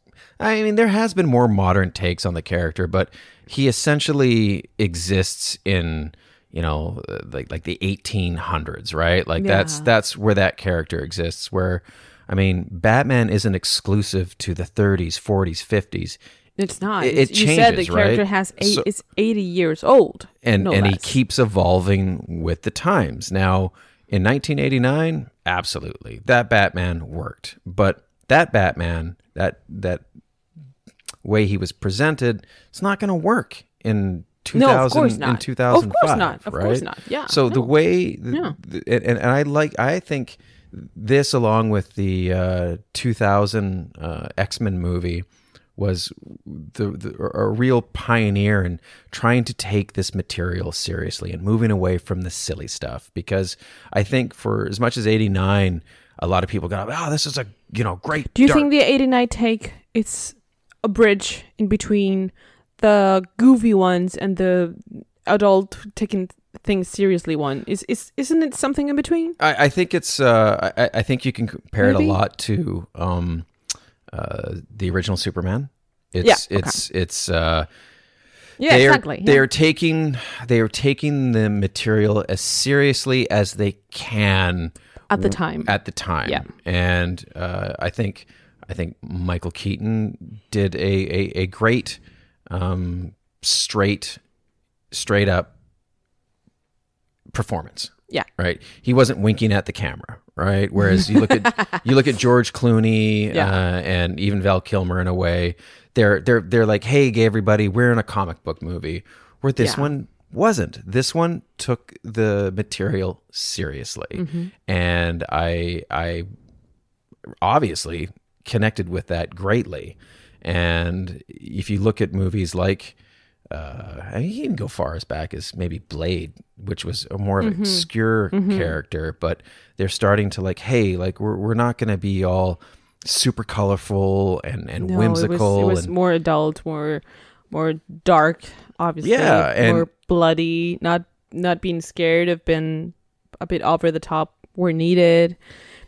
I mean, there has been more modern takes on the character, but he essentially exists in you know like like the 1800s, right? Like that's that's where that character exists. Where I mean, Batman isn't exclusive to the 30s, 40s, 50s.
It's not.
It- it
you said the character
right?
has eight.
So-
it's 80 years old.
and
no
and he keeps evolving with the times. Now, in 1989, absolutely, that Batman worked, but that Batman, that that way he was presented, it's not going to work in 2000
No, of course
in
not. Of course not. Of
right?
course not. Yeah,
so the way th-
Yeah.
th- and, and i like i think this along with the uh 2000 uh, x-men movie was the, the a real pioneer in trying to take this material seriously and moving away from the silly stuff. Because i think for as much as 89 a lot of people got oh this is a you know great
Do you
dark
think the 89 take it's a bridge in between the goofy ones and the adult taking things seriously one? Is is isn't it something in between?
I, I think it's. Uh, I, I think you can compare it a lot to um, uh, the original Superman. It's
Yeah, okay.
it's it's. Uh,
Yeah,
they are,
exactly.
They are taking they are taking the material as seriously as they can
At the time.
At the time,
Yeah.
And uh, I think I think Michael Keaton did a a, a great um, straight straight up performance
Yeah.
right he wasn't winking at the camera right whereas you look at you look at george clooney
Yeah.
uh, and even val kilmer in a way they're they're they're like hey gay everybody we're in a comic book movie where this
Yeah.
one wasn't this one took the material seriously
Mm-hmm.
and i i obviously connected with that greatly and if you look at movies like uh, I mean, you can go far as back as maybe Blade, which was a more of
Mm-hmm.
an obscure character, but they're starting to like, hey, like we're we're not going to be all super colorful and and
no,
whimsical.
It was, it was
and,
more adult, more more dark, obviously.
Yeah, and-
more bloody. Not not being scared of being a bit over the top where needed,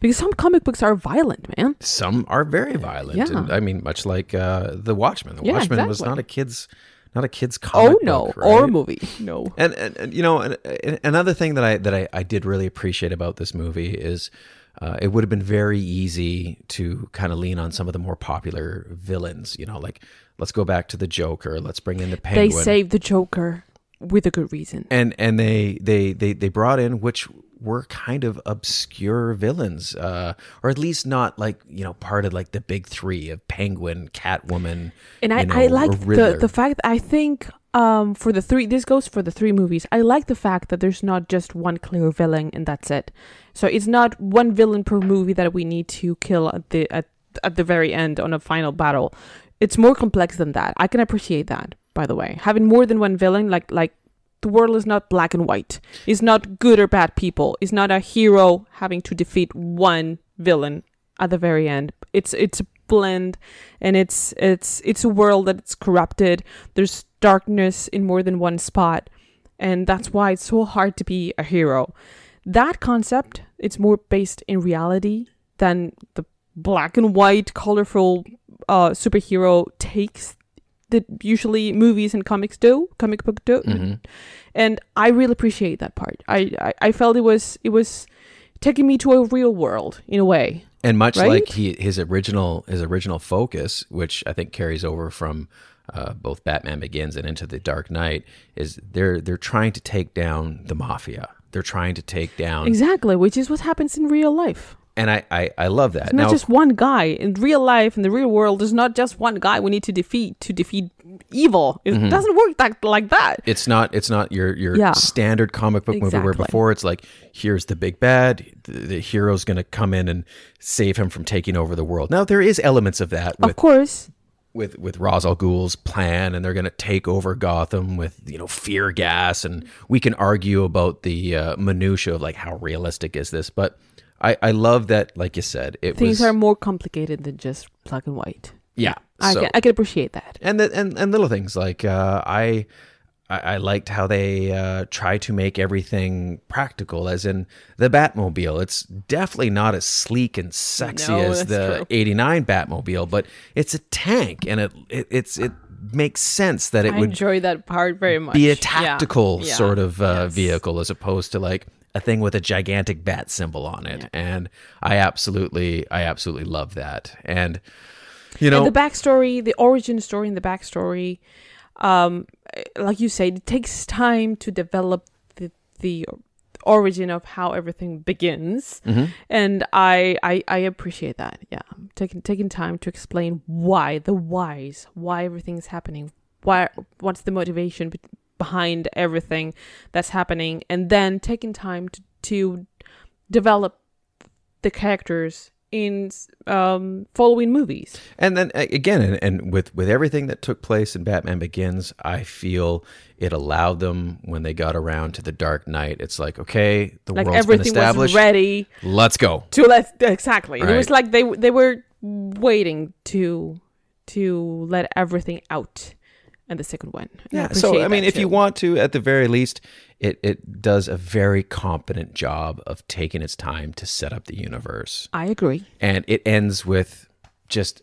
because some comic books are violent, man.
some are very violent.
Yeah.
And, I mean, much like uh, the Watchmen. The
Yeah,
Watchmen was not a kid's not a kid's comic
oh no,
book,
or
right?
movie, no.
And, and, and you know, and, and another thing that I that I, I did really appreciate about this movie is uh, it would have been very easy to kind of lean on some of the more popular villains. You know, like let's go back to the Joker. Let's bring in the Penguin.
They saved the Joker with a good reason.
and and they they they they brought in which were kind of obscure villains, uh, or at least not like you know part of like the big three of Penguin, Catwoman,
And I,
you know,
I like the, the fact I think um for the three this goes for the three movies. I like the fact that there's not just one clear villain and that's it. So it's not one villain per movie that we need to kill at the at at the very end on a final battle. It's more complex than that. I can appreciate that, by the way. Having more than one villain like like the world is not black and white. It's not good or bad people. It's not a hero having to defeat one villain at the very end. It's it's a blend and it's it's it's a world that's corrupted. There's darkness in more than one spot. And that's why it's so hard to be a hero. That concept, it's more based in reality than the black and white, colorful uh, superhero takes that usually movies and comics do, comic book do.
Mhm.
And I really appreciate that part. I, I, I felt it was it was taking me to a real world in a way.
And much
Right?
like he his original his original focus, which I think carries over from uh, both Batman Begins and into the Dark Knight, is they're they're trying to take down the mafia. They're trying to take down,
Exactly, which is what happens in real life.
And I, I I love that.
It's not just one guy in real life in the real world. There's not just one guy we need to defeat to defeat evil. It
Mhm.
doesn't work that like that.
it's not it's not your your
Yeah.
standard comic book movie where before it's like here's the big bad the, the hero's going to come in and save him from taking over the world now there is elements of that with
of course,
with with Ra's al Ghul's plan, and they're going to take over Gotham with you know fear gas, and we can argue about the uh, minutia of like how realistic is this, but I I love that, like you said, it
things
was
are more complicated than just black and white.
yeah,
I
so-
can I can appreciate that.
and the, and and little things like uh, I. I I liked how they uh, try to make everything practical, as in the Batmobile. It's definitely not as sleek and sexy
No,
as the '89 Batmobile, but it's a tank, and it, it it's it makes sense that it
I
would
enjoy that part very much.
be a
Yeah,
tactical
yeah,
sort of uh,
yes.
vehicle as opposed to like a thing with a gigantic bat symbol on it. And I absolutely, I absolutely love that. And you know,
and the backstory, the origin story, and the backstory, um, like you said, it takes time to develop the the origin of how everything begins,
Mhm.
and I, I I appreciate that. Yeah, taking taking time to explain why the whys, why everything's happening, why what's the motivation behind everything that's happening, and then taking time to to develop the characters in um, following movies.
and then again, and, and with with everything that took place in Batman Begins, I feel it allowed them when they got around to the Dark Knight. It's like, okay, the
like
world's been established.
ready
Let's go.
to let exactly. It was like they they were waiting to to let everything out in the second one. And
Yeah.
appreciate
So I mean, if you want to, at the very least, it it does a very competent job of taking its time to set up the universe.
I agree.
and it ends with just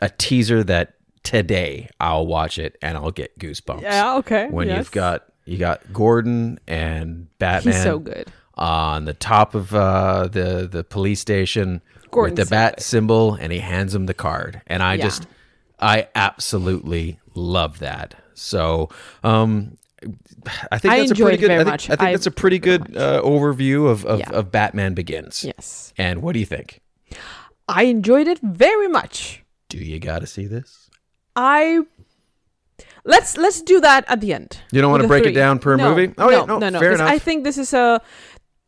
a teaser that today I'll watch it and I'll get goosebumps.
Yeah, okay,
When
yes.
you've got you got Gordon and Batman He's
so good.
on the top of uh, the the police station
Gordon's
with the bat symbol and he hands him the card and I
Yeah.
just I absolutely love that. So um I think
I
that's a pretty good. I think. I think
I-
that's a pretty good uh, overview of of,
Yeah.
of Batman Begins.
Yes.
And what do you think?
I enjoyed it very much.
Do you got to see this?
I let's let's do that at the end.
You don't wanna
the
break it down per
No,
movie? Oh,
no,
yeah, no,
no, no.
fair
'cause I think this is a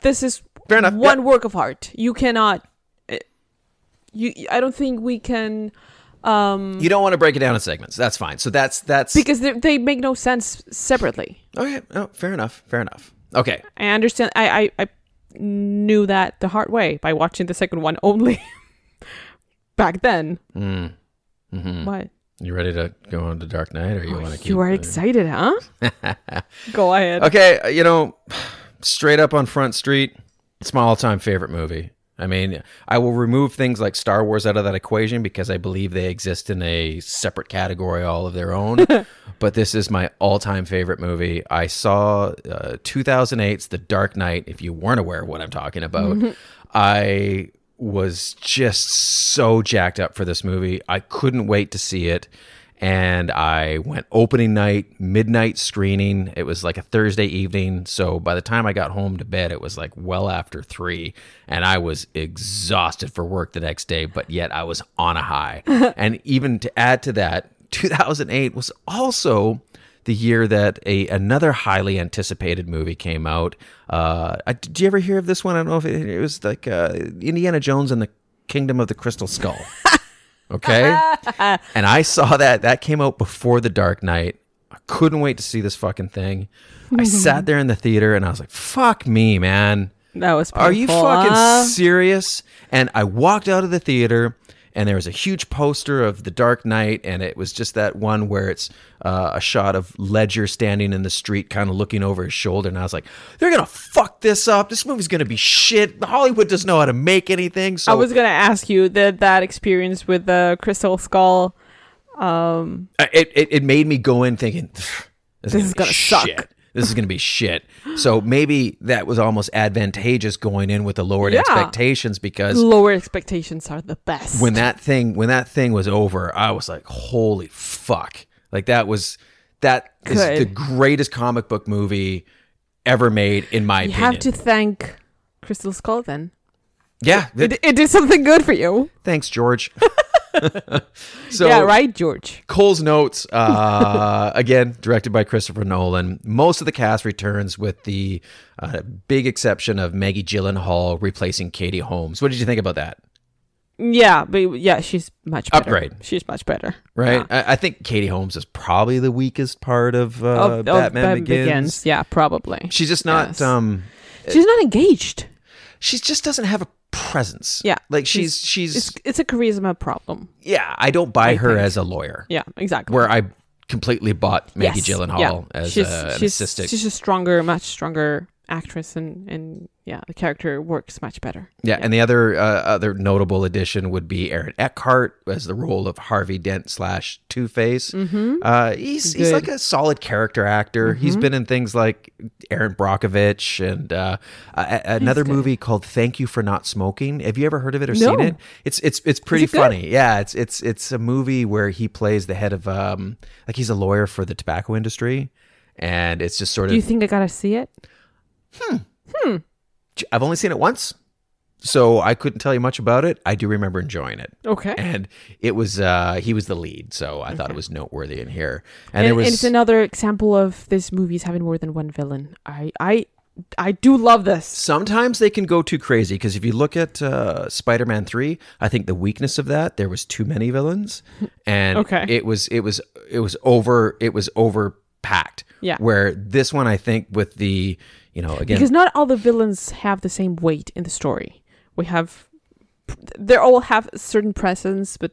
this is
Fair enough,
one
yeah.
work of art. You cannot. You, I don't think we can. Um,
You don't want to break it down in segments. That's fine. So that's that's
because they, they make no sense separately.
okay. No, fair enough. Fair enough. Okay.
I understand. I, I, I knew that the hard way by watching the second one only back then.
Mm. hmm
What?
You ready to go on to Dark Knight, or you want to keep?
You are excited, huh? Go ahead.
Okay, you know, straight up on Front Street, it's my all-time favorite movie. I mean, I will remove things like Star Wars out of that equation because I believe they exist in a separate category all of their own. but this is my all-time favorite movie. I saw uh, 2008's The Dark Knight. If you weren't aware of what I'm talking about, I was just so jacked up for this movie. I couldn't wait to see it. And I went opening night, midnight screening. It was like a Thursday evening. So by the time I got home to bed, it was like well after three. And I was exhausted for work the next day, but yet I was on a high. and even to add to that, 2008 was also the year that a another highly anticipated movie came out. Uh, I, did you ever hear of this one? I don't know if it, it was like uh, Indiana Jones and the Kingdom of the Crystal Skull. Okay, and I saw that that came out before The Dark Knight. I couldn't wait to see this fucking thing. I sat there in the theater and I was like, "Fuck me, man."
That was
Are you fucking
huh?
serious? And I walked out of the theater and there was a huge poster of The Dark Knight and it was just that one where it's uh, a shot of Ledger standing in the street kind of looking over his shoulder and I was like, they're going to fuck this up. This movie's going to be shit. Hollywood doesn't know how to make anything. So
I was gonna ask you that that experience with the Crystal Skull. Um,
Uh, it, it, it made me go in thinking this,
This is
gonna
gonna suck.
This is gonna be shit. So maybe that was almost advantageous going in with the lowered
Yeah.
expectations because
lower expectations are the best.
when that thing when that thing was over, I was like, holy fuck! Like that was that is
Good.
the greatest comic book movie ever made in my
you
opinion.
have to thank Crystal Skull then.
yeah,
It, it did something good for you.
thanks, George. so
yeah, right, George.
Cole's notes, uh, again, directed by Christopher Nolan. Most of the cast returns with the uh, big exception of Maggie Gyllenhaal replacing Katie Holmes. What did you think about that?
Yeah, but yeah, she's much better.
Upgrade.
She's much better.
Right?
Yeah.
I, I think Katie Holmes is probably the weakest part of, uh,
of
Batman,
Batman
Begins.
Yeah, probably.
She's just not.
Yes.
Um,
She's not engaged.
she just doesn't have a presence.
Yeah,
like she's she's.
It's, it's a charisma problem.
yeah, I don't buy
I
her
think.
as a lawyer.
Yeah, exactly.
Where I completely bought Maggie
Yes,
Gyllenhaal
yeah.
as
she's,
an
she's,
assistant.
She's a stronger, much stronger actress, and and yeah, the character works much better.
Yeah, and the other uh, other notable addition would be Aaron Eckhart as the role of Harvey Dent slash Two Face.
Mhm.
Uh, he's he's like a solid character actor. He's
Mhm.
been in things like Erin Brockovich and uh, a- another movie called Thank You for Not Smoking. Have you ever heard of it or seen it? It's it's it's pretty
it good?
funny. Yeah, it's it's it's a movie where he plays the head of um like he's a lawyer for the tobacco industry, and it's just sort of.
Do you think I gotta see it?
I've only seen it once, so I couldn't tell you much about it. I do remember enjoying it.
Okay.
And it was uh he was the lead, so I thought it was noteworthy in here. And,
And,
there was
and it's another example of this movies having more than one villain. I I I do love this.
sometimes they can go too crazy because if you look at uh, Spider-Man 3, I think the weakness of that there was too many villains and
Okay.
it was it was it was over it was over packed.
Yeah.
Where this one I think with the, you know, again
Because not all the villains have the same weight in the story. We have, they all have a certain presence, but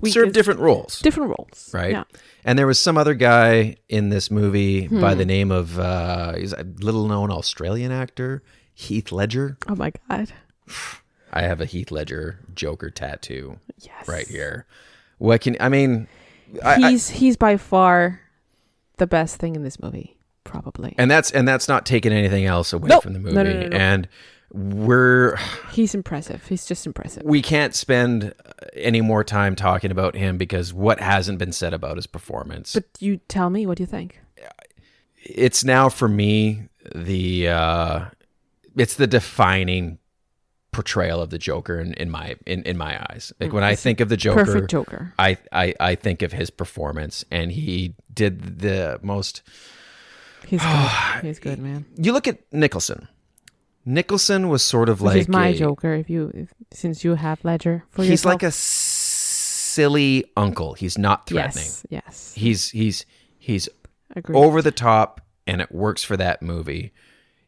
we
serve different roles.
different roles.
right?
Yeah.
And there was some other guy in this movie by
Hmm.
the name of uh, he's a little known Australian actor, Heath Ledger.
Oh my god.
I have a Heath Ledger Joker tattoo
Yes.
right here. What can I mean? I, I-
he's he's by far the best thing in this movie, probably.
and that's and that's not taking anything else away
Nope.
from the movie.
no, no, no.
And we're
he's impressive. He's just impressive.
we can't spend any more time talking about him because what hasn't been said about his performance.
But you tell me, what do you think?
it's now for me the uh it's the defining portrayal of the Joker in, in my in, in my eyes. Like when I think of the Joker,
perfect Joker.
I, I I think of his performance and he did the most
He's good. he's good, man.
you look at Nicholson. Nicholson was sort of
Which
like
is my
a-
Joker. If you, if, since you have Ledger for
he's
yourself.
like a silly uncle. He's not threatening.
Yes, yes.
He's he's he's
Agreed.
over the top and it works for that movie.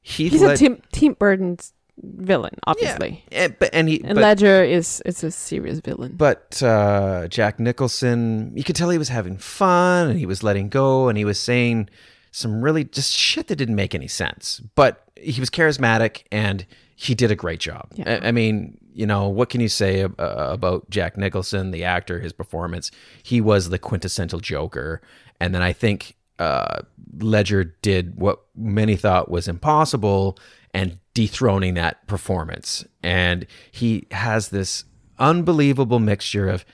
Heath
He's
Led-
a Tim Tim Burton's villain, obviously.
and, but, and he
And
but-
Ledger is is a serious villain.
But uh, Jack Nicholson, you could tell he was having fun and he was letting go and he was saying some really just shit that didn't make any sense. But he was charismatic and he did a great job.
Yeah.
I, I mean, you know, what can you say uh, about Jack Nicholson, the actor, his performance? He was the quintessential Joker. And then I think uh, Ledger did what many thought was impossible and dethroning that performance. And he has this unbelievable mixture of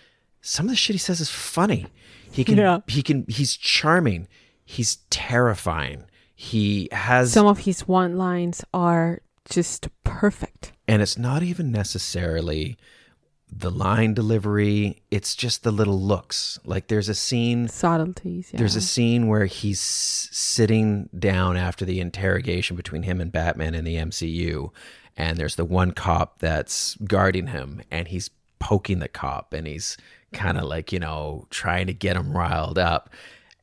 some of the shit he says is funny. He can
Yeah.
he can he's charming. He's terrifying. He has
Some of his one lines are just perfect.
and it's not even necessarily the line delivery, it's just the little looks. Like there's a scene
Subtleties. Yeah.
There's a scene where he's sitting down after the interrogation between him and Batman in the MCU, and there's the one cop that's guarding him, and he's poking the cop, and he's kind of like you know trying to get him riled up,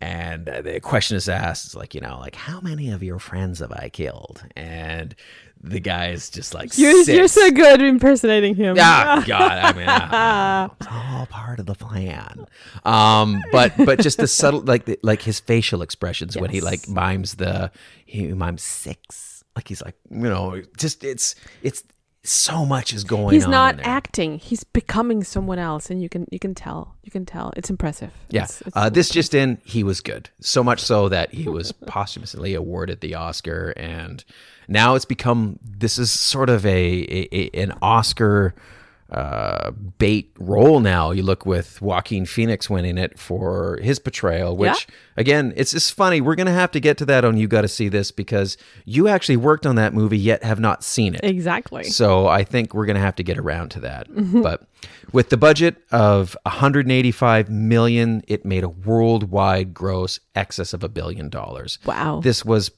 and the question is asked, it's like you know, like how many of your friends have I killed? And the guy is just like,
You're, you're so good impersonating him.
Ah, God, I mean, it's all part of the plan. Um, but but just the subtle, like the, like his facial expressions when he like mimes the he mimes six, like he's like you know, just it's it's so much is going.
He's
on
He's
not there.
acting. He's becoming someone else, and you can you can tell. You can tell. It's impressive.
Yeah,
It's- it's
uh, this just in, he was good. So much so that he was posthumously awarded the Oscar, and now it's become this is sort of a, a, a an Oscar uh, bait role. Now you look with Joaquin Phoenix winning it for his portrayal, which
Yeah.
again, it's just funny. We're gonna have to get to that on you got to see this because you actually worked on that movie yet have not seen it.
Exactly.
So I think we're going to have to get around to that. But with the budget of 185 million, it made a worldwide gross excess of a billion dollars.
Wow.
This was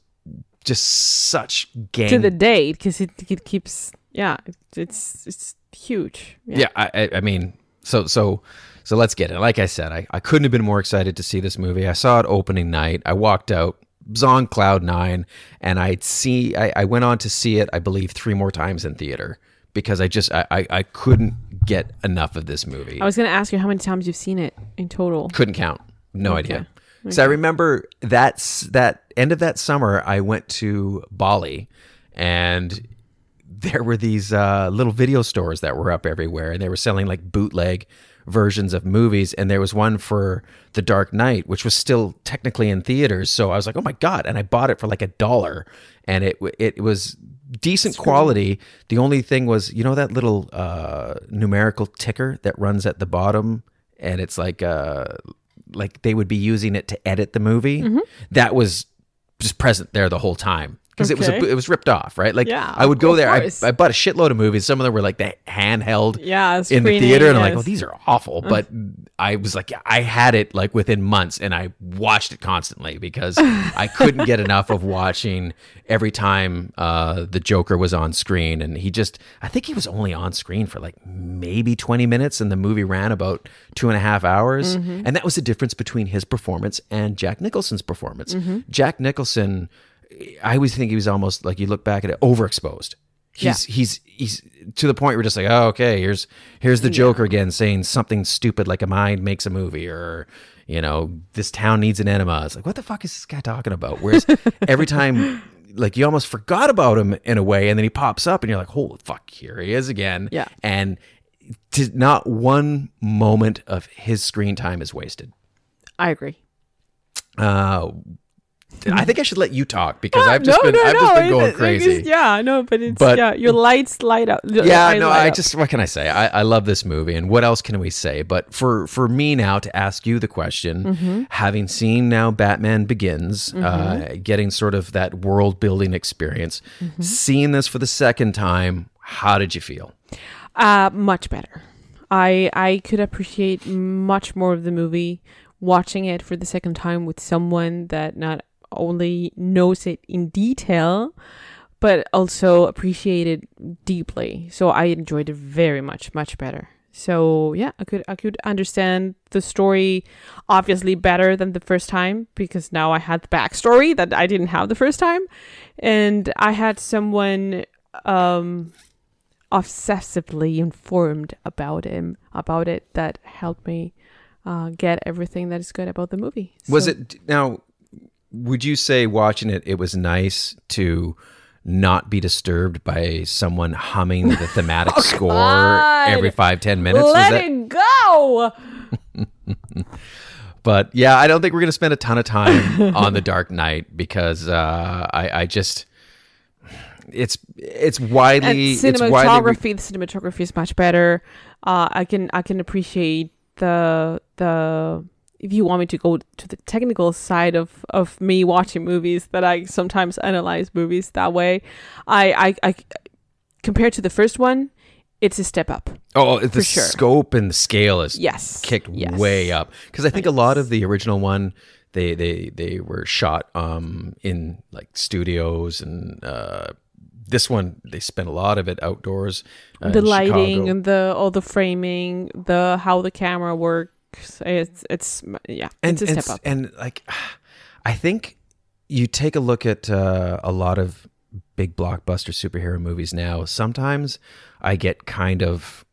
just such gang
to the date because it, it keeps yeah it's it's huge
yeah, I, I- I mean, so so so let's get it. Like I said, I, I couldn't have been more excited to see this movie. I saw it opening night. I walked out, was on cloud nine, and I'd see. I, I went on to see it. I believe three more times in theater because I just I, I, I couldn't get enough of this movie.
i was gonna ask you how many times you've seen it in total
couldn't count. No
Okay.
idea. So I remember that's that end of that summer. I went to Bali, and there were these uh, little video stores that were up everywhere, and they were selling like bootleg versions of movies. And there was one for The Dark Knight, which was still technically in theaters. So I was like, oh my god! And I bought it for like a dollar, and it it was decent quality. The only thing was, you know, that little uh, numerical ticker that runs at the bottom, and it's like uh, like they would be using it to edit the movie.
Mm-hmm.
That was just present there the whole time because it was a, it was ripped off, right? Like
Yeah,
I would go there. I. I bought a shitload of movies. Some of them were like the handheld
Yeah,
in the theater, and I'm like, oh, these are awful. But I was like, I had it like within months, and I watched it constantly because I couldn't get enough of watching every time uh, the Joker was on screen, and he just, I think he was only on screen for like maybe 20 minutes, and the movie ran about two and a half hours,
Mm-hmm.
and that was the difference between his performance and Jack Nicholson's performance.
Mm-hmm.
Jack Nicholson, I always think he was almost like you look back at it, overexposed. He's he's he's to the point where just like, oh, okay, here's here's the Joker again saying something stupid like a mind makes a movie or you know this town needs an enema. It's like what the fuck is this guy talking about? Whereas every time. Like you almost forgot about him in a way, and then he pops up, and you're like, "Holy fuck, here he is again!"
Yeah.
and to, not one moment of his screen time is wasted.
i agree
Uh, I think I should let you talk because I've just
no,
been
no,
I've
no,
just been going crazy.
it's- yeah no but it's
But-
yeah your lights light up
yeah, no, I just what can I say? I, I love this movie, and what else can we say? But for for me now to ask you the question,
Mm-hmm.
having seen now Batman Begins, uh, getting sort of that world building experience,
Mm-hmm.
seeing this for the second time, how did you feel?
Uh, much better. I I could appreciate much more of the movie watching it for the second time with someone that not only knows it in detail, but also appreciate it deeply. So I enjoyed it very much, much better. So yeah, I could I could understand the story obviously better than the first time because now I had the backstory that I didn't have the first time, and I had someone um obsessively informed about him about it that helped me uh, get everything that is good about the movie.
Was
So-
it now? Would you say watching it, it was nice to not be disturbed by someone humming the thematic score
Oh, God.
every five ten minutes?
Let
that-
it go.
But yeah, I don't think we're gonna spend a ton of time on the Dark Knight because uh, I, I just it's it's
And
widely it's widely
cinematography, the cinematography is much better. Uh, I can I can appreciate the the if you want me to go to the technical side of of me watching movies that I sometimes analyze movies that way. I I, I compared to the first one, it's a step up.
oh the
sure.
scope and the scale is
Yes.
kicked
Yes.
way up because I think a lot of the original one they they they were shot um in like studios and uh this one they spent a lot of it outdoors uh,
the lighting
Chicago.
and the all the framing, the how the camera worked, It's it's yeah,
and
it's a
and,
step up.
and like I think you take a look at uh, a lot of big blockbuster superhero movies now. Sometimes I get kind of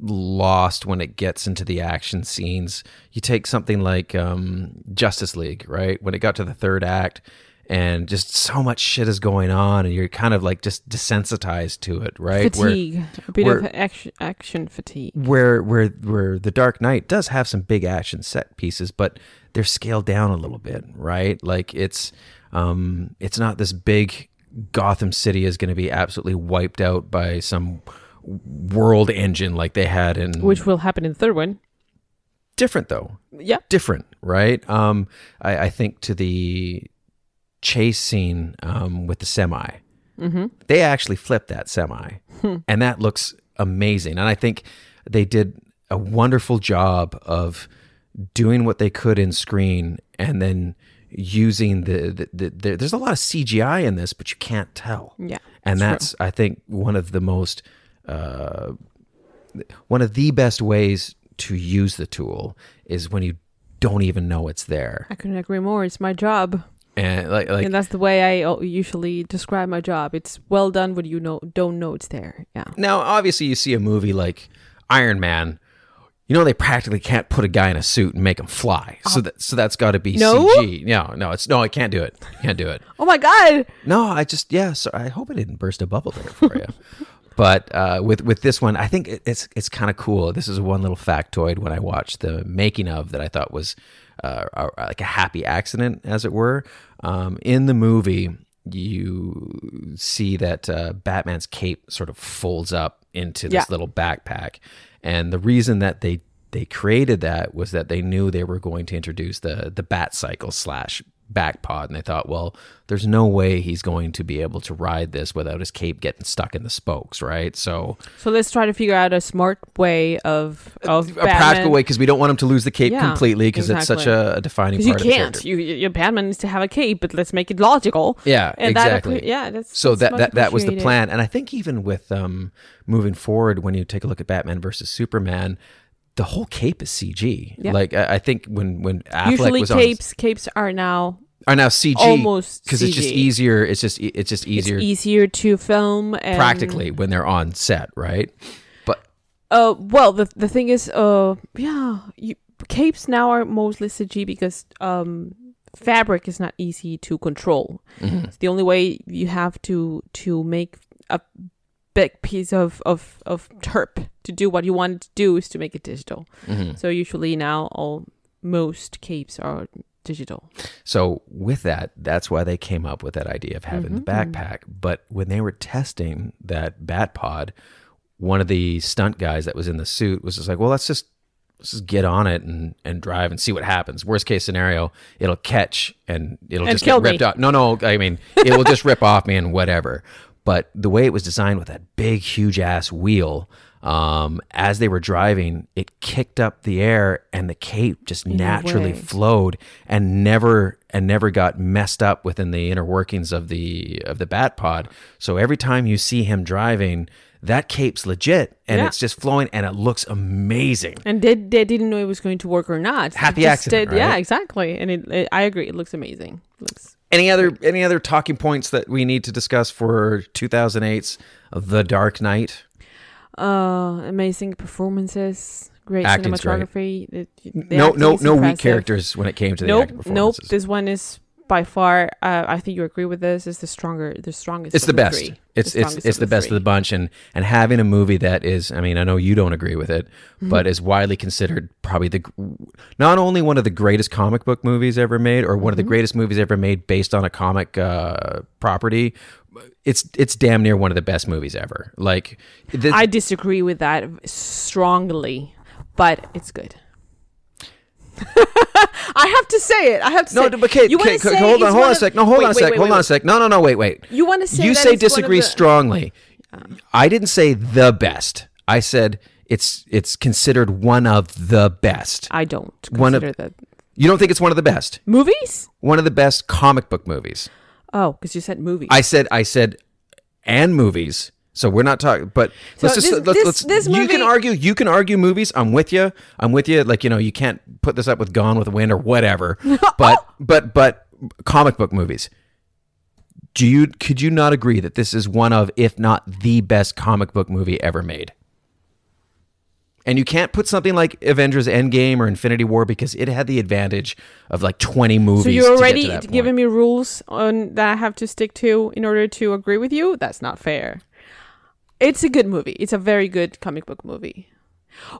lost when it gets into the action scenes. You take something like um, Justice League, right? When it got to the third act. And just so much shit is going on, and you're kind of like just desensitized to it, right? Where-
fatigue, a bit
where-
of action action fatigue.
where where where the Dark Knight does have some big action set pieces, but they're scaled down a little bit, right? Like it's um it's not this big Gotham City is going to be absolutely wiped out by some world engine like they had in
Which will happen in the third one.
different though
Yeah.
different right um I, I think to the chase scene um with the semi
Mm-hmm.
they actually flipped that semi
Hmm.
and that looks amazing and i think they did a wonderful job of doing what they could in screen and then using the, the, the, the there's a lot of cgi in this but you can't tell
Yeah,
and
that's
that's i think one of the most uh one of the best ways to use the tool is when you don't even know it's there
I couldn't agree more. It's my job.
And like like
and that's the way I usually describe my job. It's well done when you know don't know it's there. Yeah.
Now, obviously, you see a movie like Iron Man. You know they practically can't put a guy in a suit and make him fly. So that so that's got to be
No?
CG. No, no, it's no. I can't do it. Can't do it.
Oh my god.
No, I just yeah. So I hope I didn't burst a bubble there for you. But uh, with with this one, I think it- it's it's kind of cool. This is one little factoid when I watched the making of that I thought was uh, a- like a happy accident, as it were. Um, in the movie, you see that uh, Batman's cape sort of folds up into this
Yeah.
little backpack, and the reason that they they created that was that they knew they were going to introduce the the Bat Cycle slash bat pod, and they thought, well, there's no way he's going to be able to ride this without his cape getting stuck in the spokes, right? So
So let's try to figure out a smart way of of
a practical way because we don't want him to lose the cape
Yeah,
completely because it's such a, a defining
Because you
of
can't. You, you, your Batman needs to have a cape, but let's make it logical.
Yeah,
And
exactly.
appre- yeah, that's
so
that's
that that that was the plan, and I think even with um moving forward, when you take a look at Batman versus Superman, the whole cape is CG.
Yeah.
Like I, I think when when Affleck
Usually
was on
capes capes are now
are now CG
almost
because it's just easier. It's just it's just easier
It's easier to film and
practically when they're on set, right? But
Uh, well, the the thing is, uh, yeah, you, capes now are mostly CG because um, fabric is not easy to control.
Mhm.
It's the only way you have to to make a big piece of of of terp to do what you want to do is to make it digital.
Mhm.
So usually now all most capes are digital.
So with that, that's why they came up with that idea of having the
Mhm.
backpack. But when they were testing that bat pod, one of the stunt guys that was in the suit was just like, "Well, let's just let's just get on it and and drive and see what happens. Worst case scenario, it'll catch and it'll
And
just get ripped
me.
off. No, no, I mean it will just rip off me and whatever. But the way it was designed with that big, huge ass wheel, um, as they were driving, it kicked up the air and the cape just naturally flowed and never and never got messed up within the inner workings of the of the bat pod. So every time you see him driving, that cape's legit and
Yeah.
it's just flowing and it looks amazing.
And they they didn't know it was going to work or not.
Happy accident,
did- Yeah, exactly. And it, it, I agree. It looks amazing. looks
Any other any other talking points that we need to discuss for 2008's The Dark Knight?
Uh, amazing performances, great
Acting's great.
cinematography. The, the
no no no weak characters when it came to the
nope, nope. This one is by far. Uh, I think you agree with this. Is the stronger, the strongest.
It's
of
the best.
three.
It's
The
it's it's the best
three.
of the bunch, and and having a movie that is, I mean, I know you don't agree with it,
Mhm.
but is widely considered probably the not only one of the greatest comic book movies ever made, or one of the
Mhm.
greatest movies ever made based on a comic uh, property. It's it's damn near one of the best movies ever. Like, the,
I disagree with that strongly, but it's good. I have to say it. I have to
no,
say.
but okay,
you
okay,
say
hold on, hold on a sec. No, hold
wait,
on a sec.
wait,
hold
wait,
on a sec. No, no, no, wait, wait.
You wanna say
you say
it's one of
disagree
the-
strongly. Oh. I didn't say the best. I said it's it's considered one of the best.
I don't
One of
consider that
you don't think it's one of the best
movies.
one of the best comic book movies.
Oh, because you said movies.
I said I said and movies. So we're not talking, but
So
let's just
this-
let's, let's
this
you can argue you can argue movies. I'm with you. I'm with you. Like you know, you can't put this up with Gone with the Wind or whatever. but but but comic book movies. Do you could you not agree that this is one of, if not the best comic book movie ever made? And you can't put something like Avengers Endgame or Infinity War because it had the advantage of like 20 movies.
So you're
get to
already giving me rules on that I have to stick to in order to agree with you. That's not fair. It's a good movie. It's a very good comic book movie.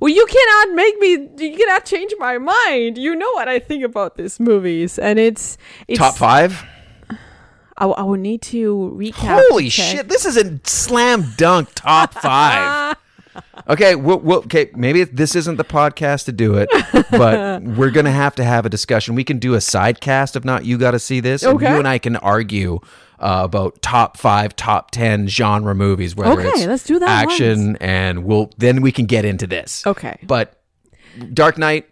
Well, you cannot make me. You cannot change my mind. You know what I think about these movies, and it's, it's
top five.
I, I will need to recap.
Holy shit! This is a slam dunk top five. okay, we'll, we'll, okay. Maybe this isn't the podcast to do it, but we're gonna have to have a discussion. We can do a side cast. If not, you got to see this. and you and I can argue uh, about top five, top ten genre movies. Whether
Okay,
it's
let's do that
Action, and we'll then we can get into this.
Okay.
But Dark Knight,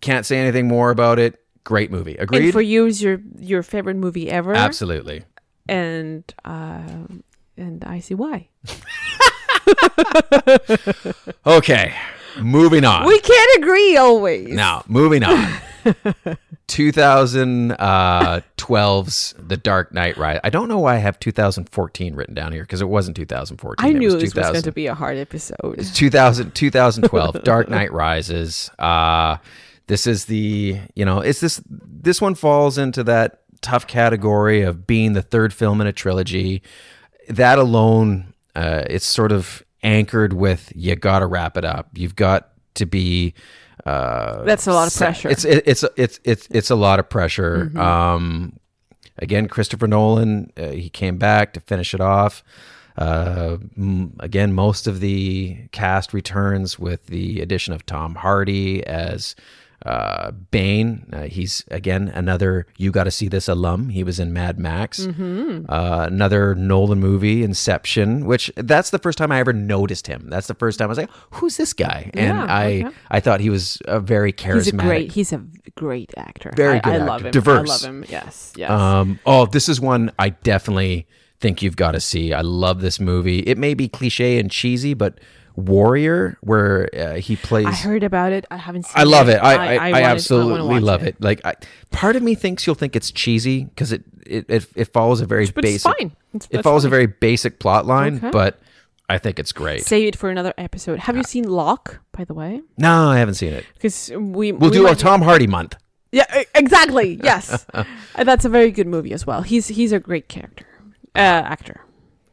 can't say anything more about it. Great movie. Agreed.
And for you, is your your favorite movie ever?
Absolutely.
And uh, and I see why.
Okay, moving on.
We can't agree always.
Now, moving on. 2012's The Dark Knight Rise. I don't know why I have 2014 written down here because it wasn't 2014.
I
it
knew
was
this was going to be a hard episode.
It's 2000, 2012 Dark Knight Rises. Uh, this is the, you know, it's this, this one falls into that tough category of being the third film in a trilogy. That alone, uh, it's sort of anchored with you got to wrap it up. You've got to be. Uh,
That's a lot of pressure.
It's it, it's it's it's it's a lot of pressure.
Mhm.
Um, again, Christopher Nolan, uh, he came back to finish it off. Uh, m- again, most of the cast returns with the addition of Tom Hardy as uh, Bane. Uh, he's again another you got to see this alum. He was in Mad Max.
Mhm.
Uh, another Nolan movie, Inception, which that's the first time I ever noticed him. That's the first time I was like, "Who's this guy?" And
Yeah,
I
okay.
I thought he was a very charismatic.
He's a great. He's a great actor.
Very
I,
good
I
actor.
love him.
Diverse.
I love him. Yes. Yes.
Um, oh, this is one I definitely think you've got to see. I love this movie. It may be cliche and cheesy, but Warrior, where uh, he plays.
I heard about it. I haven't seen.
I love it. I, I,
I
I,
wanted-
absolutely
wanna
love it. Like, I, part of me thinks you'll think it's cheesy because it, it, it it follows a very
But it's
basic.
fine. It's-
it follows a very basic plot line,
Okay.
but I think it's great.
Save it for another episode. Have you seen Locke, by the way?
no, I haven't seen it.
Because we
We'll
we
do a
might-
Tom Hardy month.
Yeah, exactly. Yes, Uh, that's a very good movie as well. He's he's a great character, uh, actor.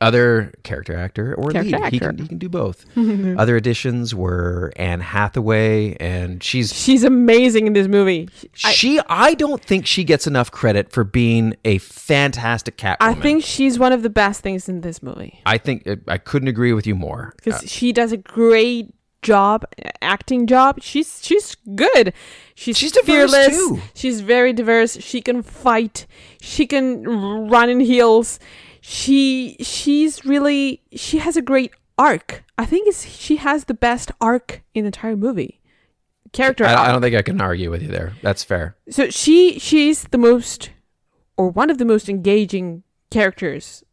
Other character actor or
Character
lead. He can he can do both. Mm-hmm. Other additions were Anne Hathaway, and she's
She's amazing in this movie. I,
she. I don't think she gets enough credit for being a fantastic Catwoman.
I think she's one of the best things in this movie
I think uh, I couldn't agree with you more.
because uh, she does a great job, acting job. She's she's good. She's,
She's diverse,
fearless.
too.
She's very diverse. She can fight. She can r- run in heels. She she's really she has a great arc. I think it's she has the best arc in the entire movie. Character
I, I don't think I can argue with you there. That's fair.
So she she's the most or one of the most engaging characters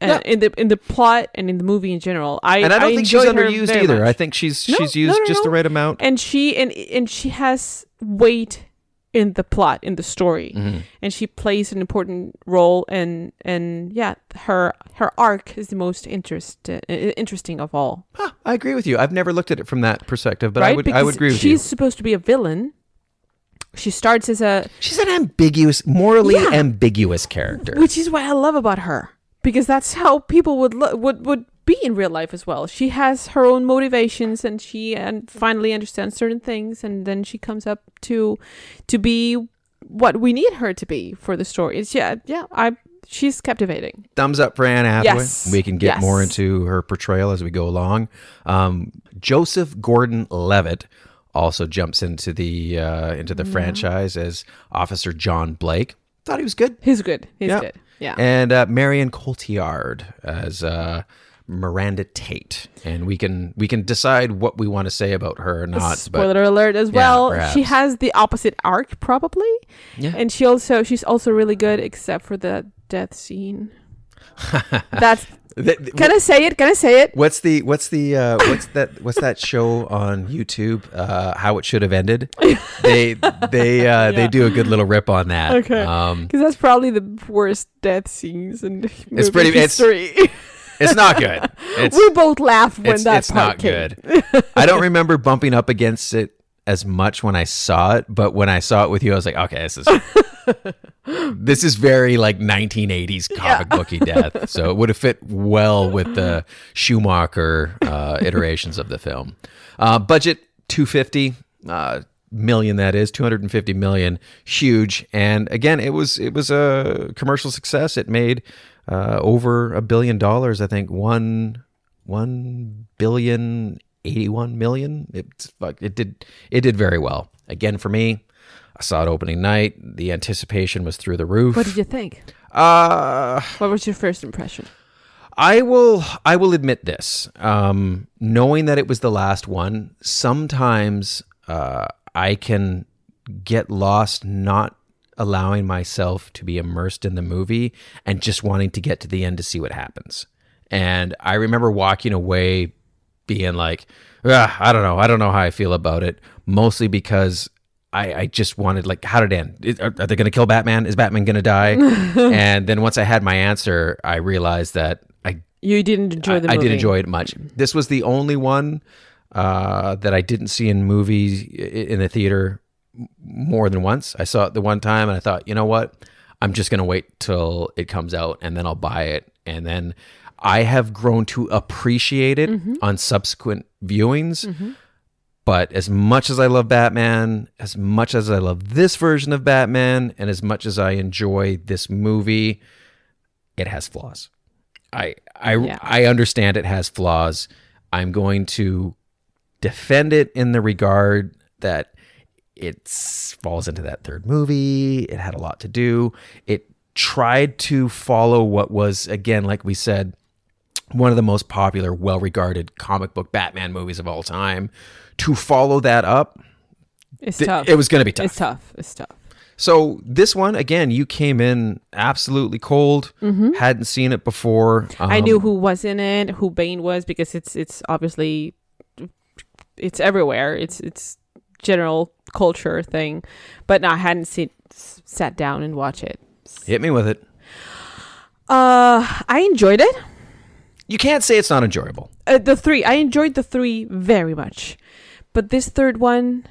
uh,
Yeah.
in the in the plot and in the movie in general. I
and I don't think she's underused either.
much.
I think she's
No,
she's
no,
used
no,
just the right amount.
And she and and she has weight in the plot in the story,
Mhm.
and she plays an important role. And and yeah, her her arc is the most interest uh, interesting of all.
Huh, I agree with you. I've never looked at it from that perspective, but I
right?
would I would agree with
she's
you.
supposed to be a villain. She starts as a
She's an ambiguous, morally
Yeah.
ambiguous character.
which is what I love about her because that's how people would lo- would would be in real life as well. She has her own motivations and she and finally understands certain things and then she comes up to to be what we need her to be for the story. It's yeah, yeah, I she's captivating.
Thumbs up for Anne Hathaway.
Yes.
We can get
Yes.
more into her portrayal as we go along. Um, Joseph Gordon-Levitt also jumps into the uh, into the
Yeah.
franchise as Officer John Blake. Thought he was good.
He's good. He's
Yeah.
good. Yeah.
And uh, Marion Cotillard as uh, Miranda Tate, and we can we can decide what we want to say about her or not.
Spoiler
but
alert as
Yeah,
well. she has the opposite arc probably.
Yeah.
And she also she's also really good except for the death scene. That's
Th-
Can I say it? Can I say it?
What's the what's the uh, what's that what's that show on YouTube? Uh, How it should have ended. They they uh, they do a good little rip on that.
Okay.
Um,
Because that's probably the worst death scenes in movie
pretty- it's-
history.
it's not good. It's,
we both laughed when
it's,
that
it's
part
not
came.
good. I don't remember bumping up against it as much when I saw it, but when I saw it with you, I was like, okay, this is this is very like 1980s comic booky death. So it would have fit well with the Schumacher uh, iterations of the film. Uh, budget 250 uh, million that is 250 million huge and again it was it was a commercial success it made uh, over a billion dollars i think one one billion eighty one million. It's. It did it did very well. Again for me, I saw it opening night. The anticipation was through the roof.
What did you think?
Uh,
What was your first impression?
I will I will admit this. Um, knowing that it was the last one, sometimes uh, I can get lost not allowing myself to be immersed in the movie and just wanting to get to the end to see what happens. And I remember walking away being like, "Ah, I don't know, I don't know how I feel about it. Mostly because I, I just wanted like, how did it end? Are, are they going to kill Batman? Is Batman going to die? and then once I had my answer, I realized that I
You didn't enjoy the
I, I did enjoy it much. This was the only one uh, that I didn't see in movies in the theater more than once. I saw it the one time and I thought, you know what? I'm just gonna wait till it comes out and then I'll buy it. And then I have grown to appreciate it mm-hmm. on subsequent viewings. Mm-hmm. But as much as I love Batman, as much as I love this version of Batman, and as much as I enjoy this movie, it has flaws. I I
Yeah.
I understand it has flaws. I'm going to defend it in the regard that it falls into that third movie. It had a lot to do. It tried to follow what was again, like we said, one of the most popular, well-regarded comic book Batman movies of all time. To follow that up,
It's
th-
tough.
it was going to be tough.
It's tough. It's tough.
So this one again, you came in absolutely cold. Hadn't seen it before.
I
Um,
knew who was in it, who Bane was, because it's it's obviously it's everywhere. It's it's general culture thing, but no, I hadn't sit, sat down and watched it.
Hit me with it.
Uh, I enjoyed it.
You can't say it's not enjoyable.
Uh, the three, I enjoyed the three very much, but this third one,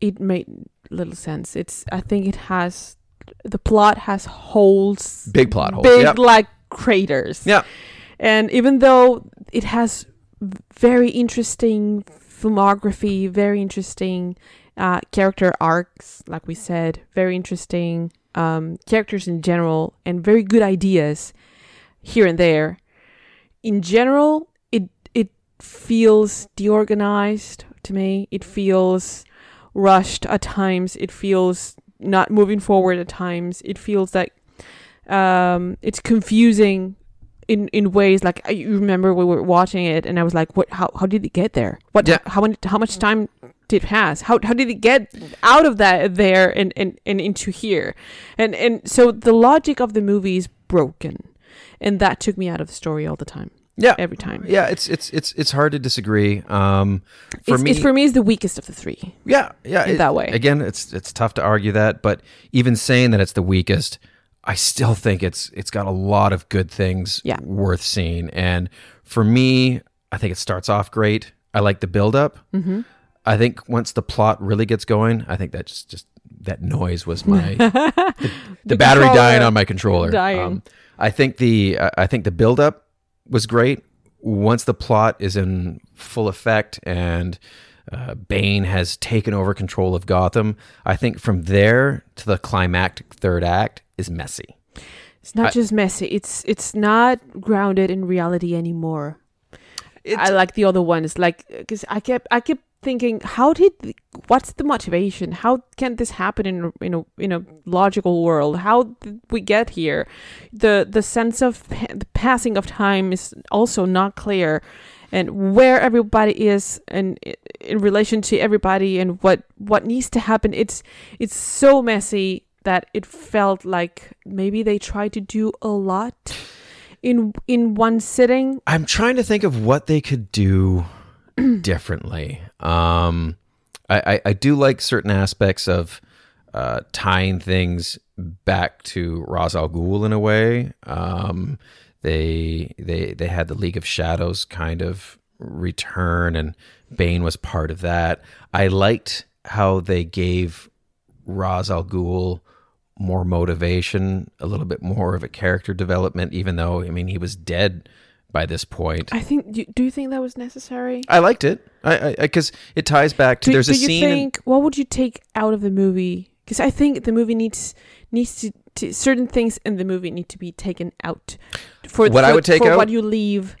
it made little sense. It's I think it has the plot has holes,
Big plot holes.
big
Yep.
like craters.
Yeah.
And even though it has very interesting filmography, very interesting uh, character arcs, like we said, very interesting um, characters in general, and very good ideas here and there. In general, it it feels deorganized to me. It feels rushed at times. It feels not moving forward at times. It feels like um, it's confusing in in ways like I you remember we were watching it and I was like what how how did it get there what
Yeah.
how many how much time did pass how how did it get out of that there and and, and into here and and so the logic of the movie is broken and that took me out of the story all the time
Yeah.
every time
Yeah, it's it's it's it's hard to disagree. Um, for
it's,
me,
it's for me is the weakest of the three
yeah, yeah,
in
it-
that way.
Again, it's it's tough to argue that, but even saying that it's the weakest, I still think it's it's got a lot of good things
Yeah.
worth seeing. And for me, I think it starts off great. I like the build up.
mm-hmm.
I think once the plot really gets going, I think that just just that noise was my the, the battery dying on my controller. Um. I think the I I think the build up was great. Once the plot is in full effect and uh, Bane has taken over control of Gotham, I think from there to the climactic third act is messy.
it's not
I-
just messy it's it's not grounded in reality anymore I like the other ones, like because I kept I kept thinking, how did what's the motivation? How can this happen in a- in a in a logical world? How did we get here? The the sense of pa- the passing of time is also not clear, and where everybody is and in relation to everybody and what what needs to happen. It's it's so messy that it felt like maybe they tried to do a lot in in one sitting.
I'm trying to think of what they could do differently. Um, I, I, I do like certain aspects of uh, tying things back to Ra's al Ghul in a way. Um, they they they had the League of Shadows kind of return, and Bane was part of that. I liked how they gave Ra's al Ghul more motivation, a little bit more of a character development, even though I mean he was dead by this point.
I think. Do, do you think that was necessary?
I liked it. I because it ties back to
do,
there's
do
a
you
scene. in-
think what would you take out of the movie? Because I think the movie needs needs to, to certain things in the movie need to be taken out for
What
for,
I would take
for
out-
what you leave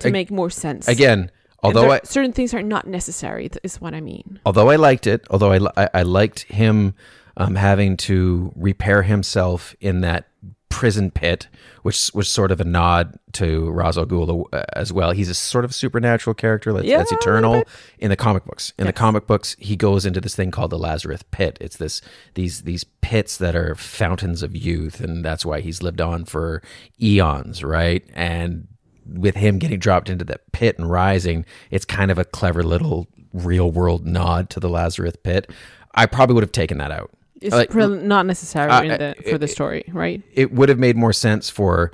to
Ag-
make more sense.
again, although
there-
I
certain things are not necessary. Is what I mean.
although I liked it, although I I, I liked him um, having to repair himself in that prison pit, which was sort of a nod to Ra's al Ghul as well. He's a sort of supernatural character that's,
Yeah,
that's eternal in the comic books. In the comic books, he goes into this thing called the Lazarus Pit. It's this these these pits that are fountains of youth, and that's why he's lived on for eons, right? And with him getting dropped into that pit and rising, it's kind of a clever little real world nod to the Lazarus Pit. I probably would have taken that out.
It's
Like,
probably not necessary
uh,
in the, for the story, right?
it would have made more sense for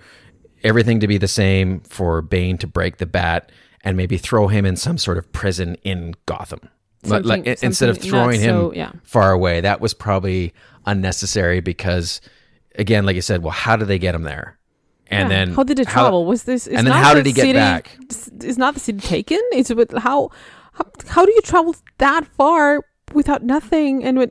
everything to be the same for Bane to break the bat and maybe throw him in some sort of prison in Gotham. Like- like,
Something-
instead of throwing him
so- yeah.
far away, that was probably unnecessary because, again, like you said, well, how did they get him there? And
Yeah.
then
how did it travel? Was this? Is
and then
not
how
the
did he get
city-
back?
Is not the city taken? It's it how, how? How do you travel that far without nothing? And with,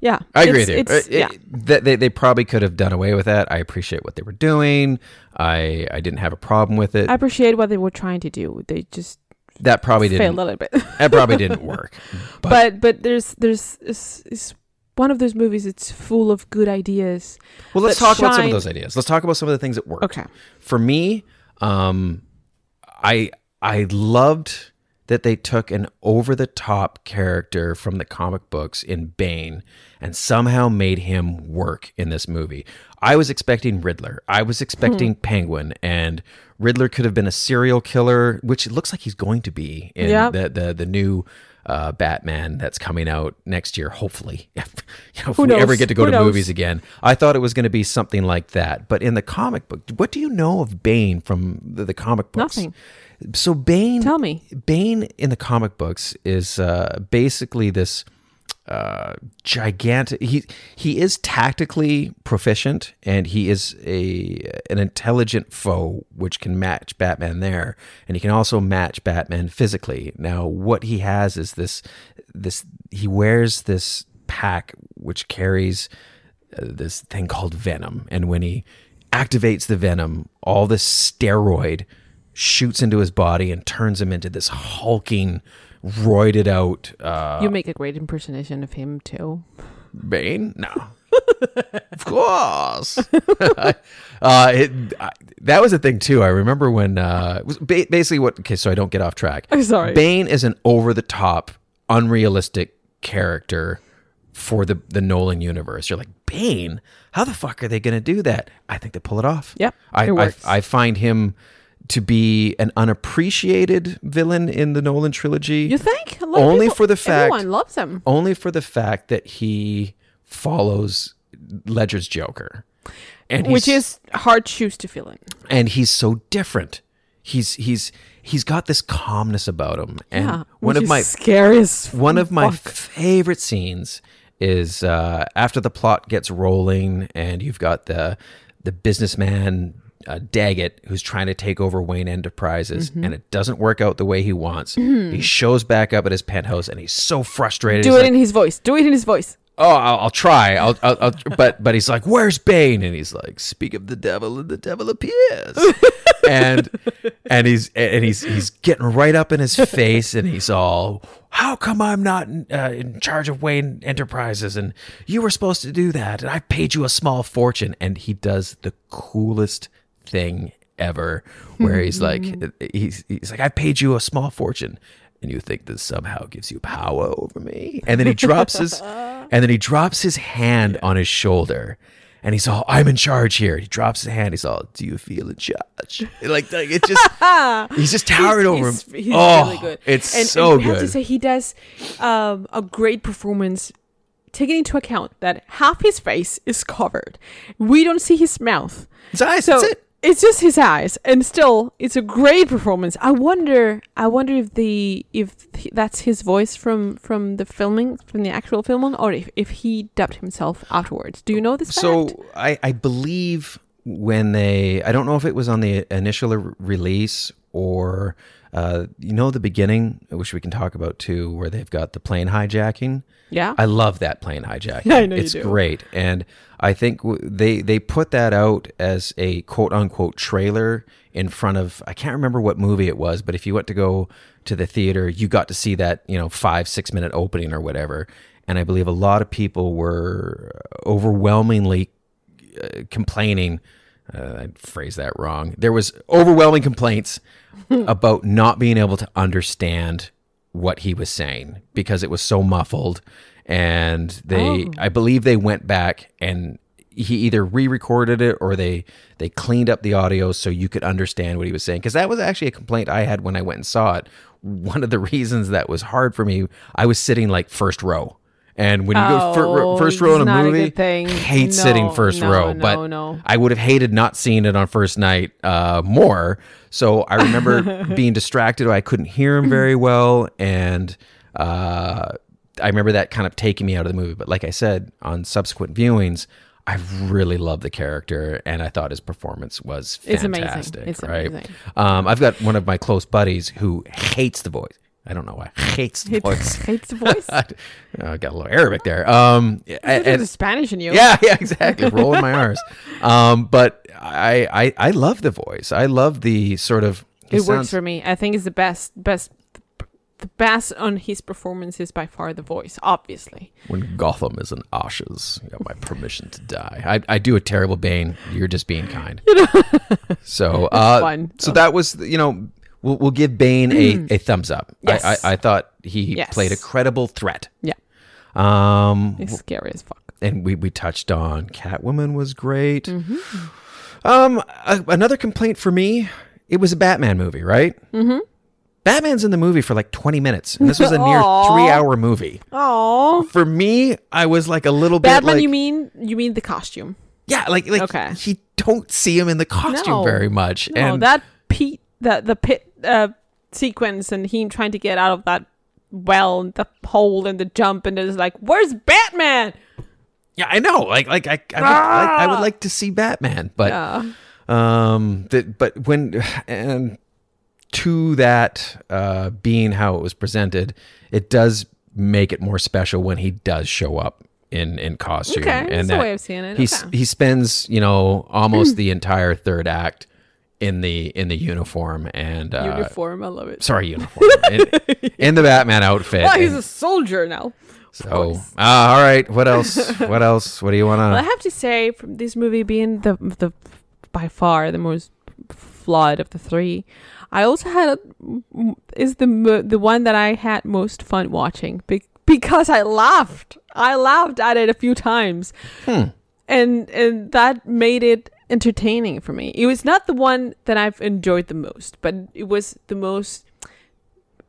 yeah,
I agree with you.
it's-
Uh, it-
yeah,
that they, they probably could have done away with that. I appreciate what they were doing. I I didn't have a problem with it.
I appreciate what they were trying to do. They just
that probably didn't.
a little bit.
that probably didn't work. But,
but but there's there's it's, it's one of those movies. It's full of good ideas.
well, let's talk about some of those ideas. Let's talk about some of the things that worked.
Okay.
For me, um, I I loved that they took an over the top character from the comic books in Bane and somehow made him work in this movie. I was expecting Riddler. I was expecting
Hmm.
Penguin and Riddler could have been a serial killer, which it looks like he's going to be in
Yeah.
the, the the new uh, Batman that's coming out next year, hopefully. you know, if we ever get to go
Who
to
knows?
movies again. I thought it was going to be something like that. But in the comic book, what do you know of Bane from the, the comic books?
Nothing.
So Bane,
Tell me.
Bane in the comic books is uh, basically this uh, gigantic. He he is tactically proficient, and he is a an intelligent foe, which can match Batman there, and he can also match Batman physically. Now, what he has is this this he wears this pack which carries uh, this thing called venom, and when he activates the venom, all this steroid shoots into his body and turns him into this hulking, roided out uh,
you make a great impersonation of him too.
Bane? No. of course. uh, it, I, that was a thing too. I remember when uh, it was ba- basically what. Okay, so I don't get off track.
I'm sorry.
Bane is an over the top, unrealistic character for the the Nolan universe. You're like Bane. How the fuck are they going to do that? I think they pull it off.
Yep,
I, I. I find him to be an unappreciated villain in the Nolan trilogy.
You think?
Only
people-
for the fact
everyone loves him.
only for the fact that he follows Ledger's Joker, and
which is hard shoes to fill in.
and he's so different. He's he's he's got this calmness about him, and
yeah,
one of
is
my
scary as
one of my
fuck.
favorite scenes is uh, after the plot gets rolling, and you've got the the businessman uh, Daggett who's trying to take over Wayne Enterprises,
Mhm.
and it doesn't work out the way he wants.
Mhm.
He shows back up at his penthouse, and he's so frustrated.
Do
He's
it
like,
in his voice. Do it in his voice.
oh, I'll, I'll try. I'll, I'll, I'll, but but he's like, where's Bane? And he's like, speak of the devil, and the devil appears. and and he's and he's he's getting right up in his face, and he's all, how come I'm not in, uh, in charge of Wayne Enterprises? And you were supposed to do that, and I paid you a small fortune. And he does the coolest thing ever, where he's like, he's he's like, I paid you a small fortune. And you think this somehow gives you power over me? And then he drops his, and then he drops his hand on his shoulder, and he's all, "I'm in charge here." He drops his hand. He's all, "Do you feel in charge?" Like, like it just, he's just towering over
he's,
him.
He's
oh,
really good.
It's
and,
so
and I have to say, he does um, a great performance, taking into account that half his face is covered. We don't see his mouth.
His eyes.
So
that's it.
It's just his eyes, and still, it's a great performance. I wonder, I wonder if the if that's his voice from from the filming, from the actual filming, or if, if he dubbed himself afterwards. Do you know this?
So
fact?
I, I believe when they, I don't know if it was on the initial re- release or, uh, you know, the beginning, which we can talk about too, where they've got the plane hijacking.
Yeah.
I love that plane hijacking.
I know you
it's great, and I think w- they they put that out as a quote unquote trailer in front of I can't remember what movie it was, but if you went to go to the theater, you got to see that you know five six minute opening or whatever. And I believe a lot of people were overwhelmingly uh, complaining. Uh, I phrased that wrong. There was overwhelming complaints about not being able to understand what he was saying because it was so muffled. And they,
Oh.
I believe, they went back and he either re-recorded it or they they cleaned up the audio so you could understand what he was saying. Because that was actually a complaint I had when I went and saw it. One of the reasons that was hard for me, I was sitting like first row. And when you go fir-
Oh,
first row in a
a
movie,
thing.
hate sitting first
no,
row.
no,
but
no.
I would have hated not seeing it on first night uh, more. So I remember being distracted. I couldn't hear him very well, and uh, I remember that kind of taking me out of the movie. But like I said, on subsequent viewings, I really love the character, and I thought his performance was
It's amazing. It's
right?
amazing.
Um, I've got one of my close buddies who hates the voice. I don't know why. Hates the voice.
hates the voice.
I got a little Arabic there. Um, and-
Spanish in you.
yeah, yeah, exactly. Rolling my R's. Um, but I, I, I love the voice. I love the sort of.
it works for me. I think it's the best, best, the best on his performance is by far the voice. Obviously,
When Gotham is in ashes, you got my permission to die. I, I do a terrible Bane. You're just being kind. so, uh, so that was, you know, we'll, we'll give Bane a, a thumbs up.
Yes.
I, I, I thought he
Yes.
played a credible threat.
yeah,
Um,
it's scary as fuck.
and we, we touched on Catwoman was great.
Mm-hmm.
Um, a, another complaint for me, it was a Batman movie, right? Mm-hmm. Batman's in the movie for like 20 minutes, and this was a near three-hour movie.
Oh,
For me, I was like a little bit
Batman.
like,
you mean you mean the costume?
yeah, like like
Okay.
you don't see him in the costume
No.
very much,
No,
and
that Pete, that the pit uh, sequence, and him trying to get out of that well, and the hole, and the jump, and it's like, where's Batman?
yeah, I know, like like I I would, like, I would like to see Batman, but
Yeah.
um that but when and to that uh being how it was presented it does make it more special when he does show up in in costume
Okay, that's
and
a
that
way of seeing it.
he's
Okay.
he spends you know almost the entire third act in the in the uniform and uh
Uniform, I love it.
sorry uniform in, in the batman outfit
Well, he's
And
a soldier now.
so uh, all right what else what else what do you want
Well, I have to say, from this movie being the the by far the most flawed of the three, I also had a, is the the one that I had most fun watching be- because I laughed. I laughed at it a few times,
Hmm.
and and that made it entertaining for me. It was not the one that I've enjoyed the most, but it was the most.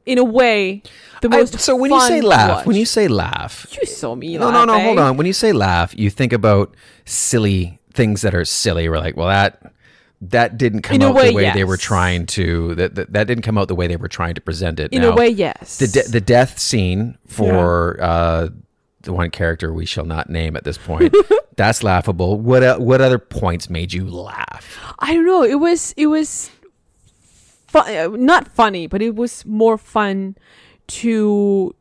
In a way, the
I-
most.
so when you say laugh when you say laugh
you saw me
No, no, no. Hold on. When you say laugh, you think about silly things that are silly. We're like, well, that that didn't come
In
out
way,
the way they were trying to. That, that that didn't come out the way they were trying to present it.
In
Now,
a way, yes.
the de- the death scene for uh, the one character we shall not name at this point. that's laughable. What el- what other points made you laugh?
I don't know. It was it was fun, not funny, but it was more fun to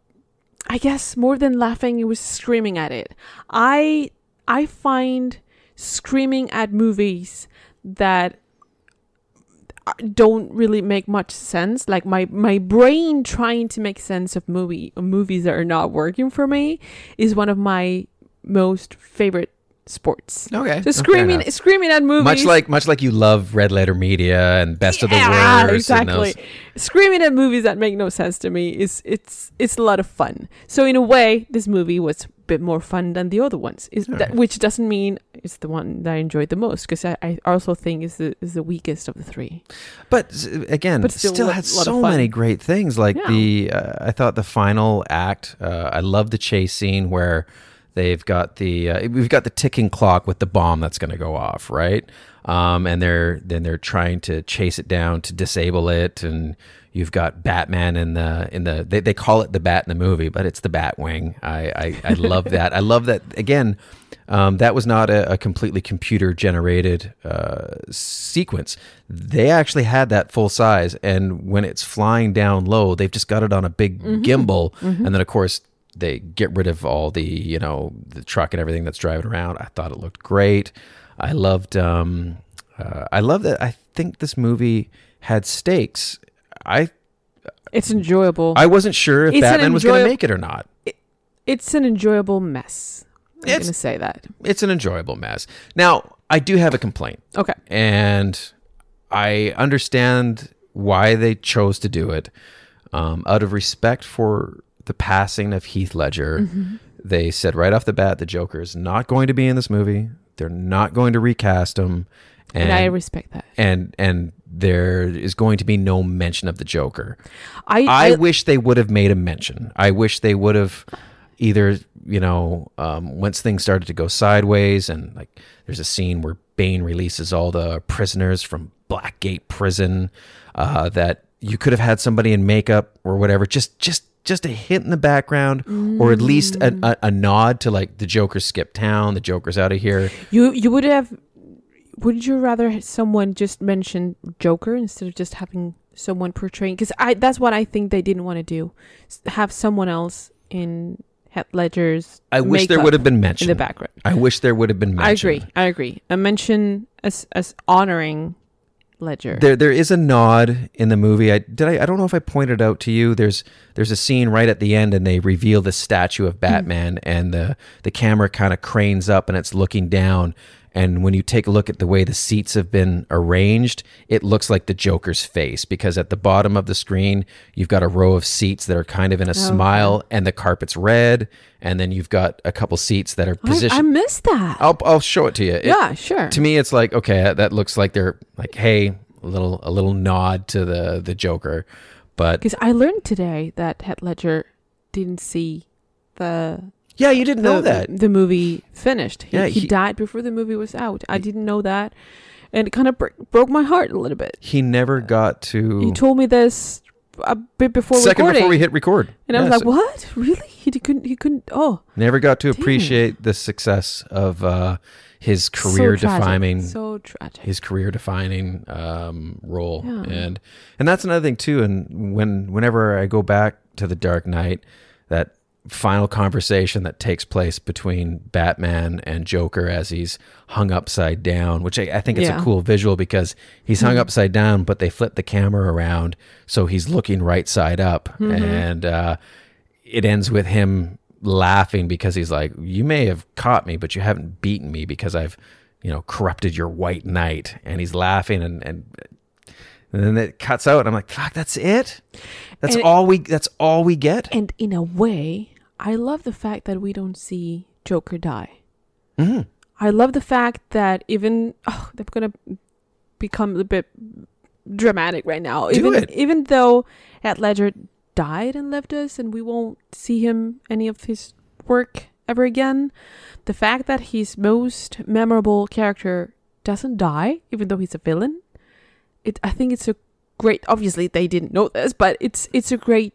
I guess more than laughing, it was screaming at it. I I find screaming at movies that Uh, don't really make much sense. Like my my brain trying to make sense of movie movies that are not working for me is one of my most favorite sports.
Okay,
So screaming,
enough.
screaming at movies.
Much like much like you love Red Letter Media and Best of the
yeah,
Worst.
exactly. Screaming at movies that make no sense to me is it's it's a lot of fun. So in a way, this movie was a bit more fun than the other ones. Is that, which doesn't mean it's the one that I enjoyed the most because I, I also think is the is the weakest of the three.
But again,
But still
still, had so many great things. Like
Yeah.
the, uh, I thought the final act. Uh, I love the chase scene where they've got the, uh, we've got the ticking clock with the bomb that's going to go off, right? Um, and they're then they're trying to chase it down to disable it, and you've got Batman in the in the they, they call it the Bat in the movie, but it's the Batwing. I I, I love that. I love that again. Um, that was not a, a completely computer generated uh, sequence. They actually had that full size, and when it's flying down low, they've just got it on a big gimbal, and then of course they get rid of all the you know the truck and everything that's driving around. I thought it looked great. I loved. Um, uh, I love that. I think this movie had stakes. I
It's enjoyable.
I wasn't sure if
It's an
Batman was going to make it or not.
it's an enjoyable mess. I'm gonna say that.
It's an enjoyable mess. Now, I do have a complaint.
Okay.
and I understand why they chose to do it. Um, out of respect for the passing of Heath Ledger,
Mm-hmm.
they said right off the bat the Joker is not going to be in this movie. They're not going to recast him,
And, I respect that.
and and there is going to be no mention of the Joker.
I
I,
I,
wish they would have made a mention. I wish they would have either, you know, um, once things started to go sideways, and like there's a scene where Bane releases all the prisoners from Blackgate Prison, uh, that you could have had somebody in makeup or whatever, just just just a hint in the background, or at least a, mm. a, a nod to like the Joker skipped town, the Joker's out of here.
you you would have. Would you rather someone just mention Joker instead of just having someone portraying? Because I that's what I think they didn't want to do. Have someone else in Heath Ledger's.
I wish there would have been mention in
the background.
I wish there would have been mention.
I agree. I agree. A mention as as honoring Ledger.
There, there is a nod in the movie. I did. I, I don't know if I pointed out to you. There's, there's a scene right at the end, and they reveal the statue of mm-hmm. Batman, and the the camera kind of cranes up, and it's looking down. And when you take a look at the way the seats have been arranged, it looks like the Joker's face because at the bottom of the screen, you've got a row of seats that are kind of in a smile, and the carpet's red, and then you've got a couple seats that are positioned.
I missed that.
I'll I'll show it to you. It-
yeah, sure.
to me it's like okay that looks like they're like hey a little a little nod to the the joker but
Because I learned today that Heath Ledger didn't see the
yeah you didn't know that
the movie finished. He,
Yeah,
he,
he-
died before the movie was out. I didn't know that, and it kind of bro- broke my heart a little bit.
he never got to
He told me this a bit before
second
recording,
before we hit record
and I was like,
so
"What? Really? He couldn't? He couldn't? Oh,
never got to
Damn.
appreciate the success of uh his career
tragic,
defining
so tragic."
his career defining um, role
Yeah.
and and that's another thing too and when whenever i go back to the dark knight that final conversation that takes place between batman and joker as he's hung upside down which i, I think it's
Yeah.
a cool visual because he's hung upside down but they flip the camera around so he's looking right side up and uh, it ends with him laughing because he's like, "You may have caught me, but you haven't beaten me because I've, you know, corrupted your white knight." And he's laughing, and and, and then it cuts out, and I'm like, "Fuck, that's it. That's
And-
all we. That's all we get."
And in a way, I love the fact that we don't see Joker die.
hmm
I love the fact that even oh, they're gonna become a bit dramatic right now.
Do
even
it.
even though Heath Ledger died and left us, and we won't see him any of his work ever again. The fact that his most memorable character doesn't die, even though he's a villain, it I think it's a great. Obviously, they didn't know this, but it's it's a great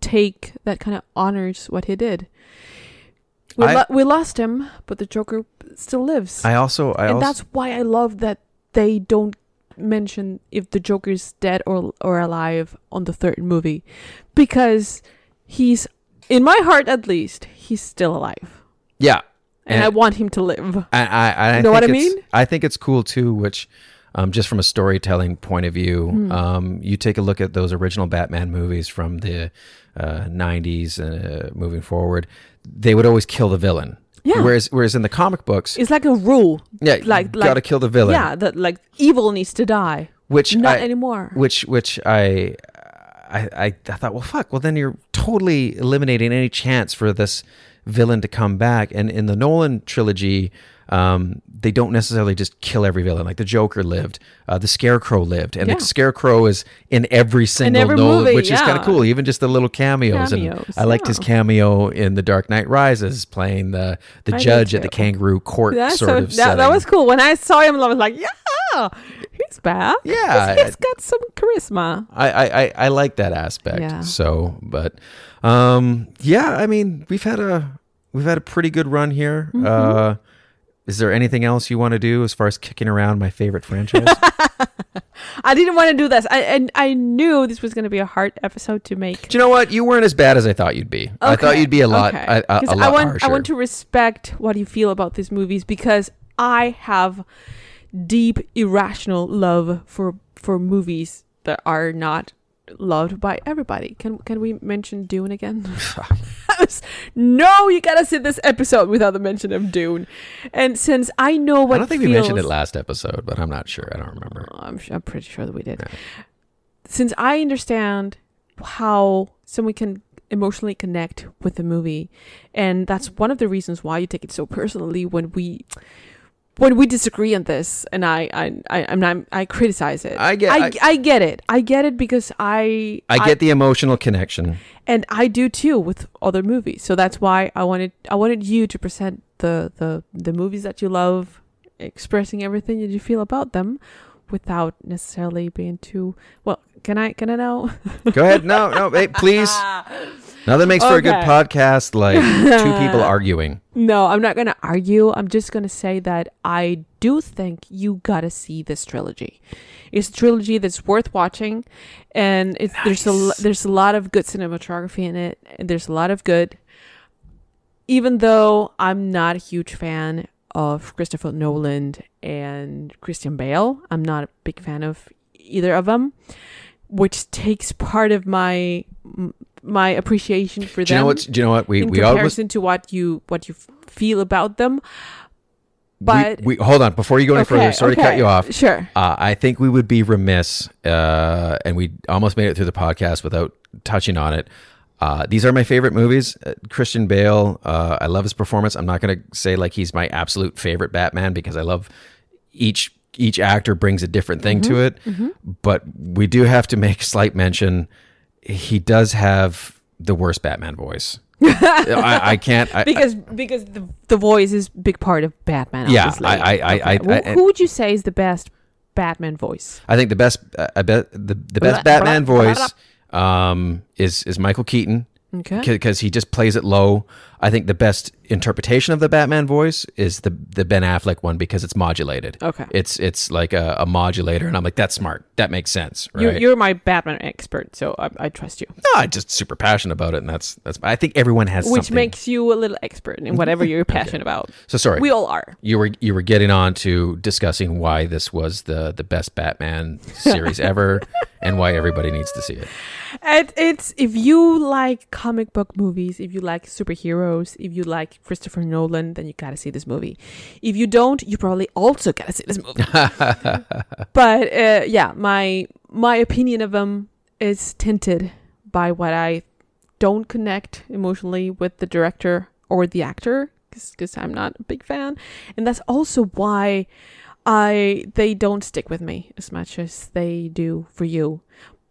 take that kind of honors what he did. We,
I-
lo- we lost him, but the Joker still lives.
I also, I
and
also,
that's why I love that they don't mention if the Joker is dead or or alive on the third movie, because he's in my heart at least he's still alive,
yeah,
and, I want him to live.
I, I, I
You know what I mean?
I think it's cool too, which, um, just from a storytelling point of view,
Hmm.
um, you take a look at those original Batman movies from the uh, '90s uh, moving forward. They would always kill the villain,
Yeah.
Whereas whereas in the comic books,
It's like a rule.
yeah,
like
you gotta kill the villain.
Yeah, that like evil needs to die.
which
not
I-
anymore.
Which which I, I I I thought, well, fuck. Well, then you're totally eliminating any chance for this villain to come back. And in the Nolan trilogy, um, they don't necessarily just kill every villain. Like the Joker lived, uh, the Scarecrow lived, and
Yeah.
the Scarecrow is in every single
every
Nolan,
movie,
which is kind of cool. Even just the little cameos.
Cameos,
and I liked his cameo in The Dark Knight Rises, playing the the
I
judge at the kangaroo court
That's
sort
so,
of
that,
setting.
that was cool. When I saw him, I was like, yeah, he's back.
Yeah.
he's, he's got some charisma.
I, I, I, I like that aspect.
Yeah.
So, but um, yeah, I mean, we've had a we've had a pretty good run here.
Mm-hmm.
Uh, is there anything else you want to do as far as kicking around my favorite franchise?
I didn't want to do this. I and I knew this was going to be a hard episode to make.
do you know what? You weren't as bad as I thought you'd be. I thought you'd be a lot
okay.
a, a,
'Cause
a lot
I want
harsher.
I want to respect what you feel about these movies because I have deep irrational love for for movies that are not loved by everybody. Can can we mention Dune again? No, you gotta see this episode without the mention of Dune. And since I know what
I don't think we mentioned it last episode, but I'm not sure. I don't remember.
Oh, I'm, I'm pretty sure that we did. Since I understand how someone can emotionally connect with the movie, and that's one of the reasons why you take it so personally when we when we disagree on this, and I I I I'm not, I criticize it.
I get-
I,
I-
I get it. I get it because I
I get the emotional connection.
and I do too with other movies. So that's why I wanted I wanted you to present the the the movies that you love, expressing everything that you feel about them, without necessarily being too well. Can I can I now?
Go ahead. No, no, hey, please. Nothing makes for a good podcast like two people arguing.
no, I'm not gonna argue. I'm just gonna say that I do think you gotta see this trilogy. It's a trilogy that's worth watching, and it's there's a there's a lot of good cinematography in it, and there's a lot of good. Even though I'm not a huge fan of Christopher Nolan and Christian Bale, I'm not a big fan of either of them, which takes part of my m- my appreciation for
Do you
them
know what? Do you know what? We
in
we always
comparison to what you what you feel about them. But
we, we hold on before you go any further.
Okay,
Sorry to cut you off.
sure.
Uh, I think we would be remiss, uh, and we almost made it through the podcast without touching on it. Uh, these are my favorite movies. Uh, Christian Bale, uh, I love his performance. I'm not going to say like he's my absolute favorite Batman because I love each each actor brings a different thing to it. But we do have to make slight mention. He does have the worst Batman voice. I, I can't. I,
because because the the voice is big part of Batman.
Yeah,
obviously.
I- I- I-
Okay.
I-
Who-
I-
who would you say is the best Batman voice?
I think the best, uh, I bet the, the best Batman voice um, is is Michael Keaton.
Okay.
Because he just plays it low. I think the best interpretation of the Batman voice is the the Ben Affleck one because it's modulated.
Okay.
It's it's like a, a modulator, and I'm like, that's smart. That makes sense, right?
You're, you're my Batman expert, so I, I trust you.
no, I'm just super passionate about it, and that's that's. I think everyone has
Which
something.
makes you a little expert in whatever you're passionate about.
So sorry.
We all are.
You were you were getting on to discussing why this was the the best Batman series ever, and why everybody needs to see it.
And it's if you like comic book movies, if you like if you like Christopher Nolan, then you gotta see this movie. If you don't, you probably also gotta see this movie. but uh, yeah, my my opinion of them is tinted by what I don't connect emotionally with the director or the actor because I'm not a big fan, and that's also why I they don't stick with me as much as they do for you.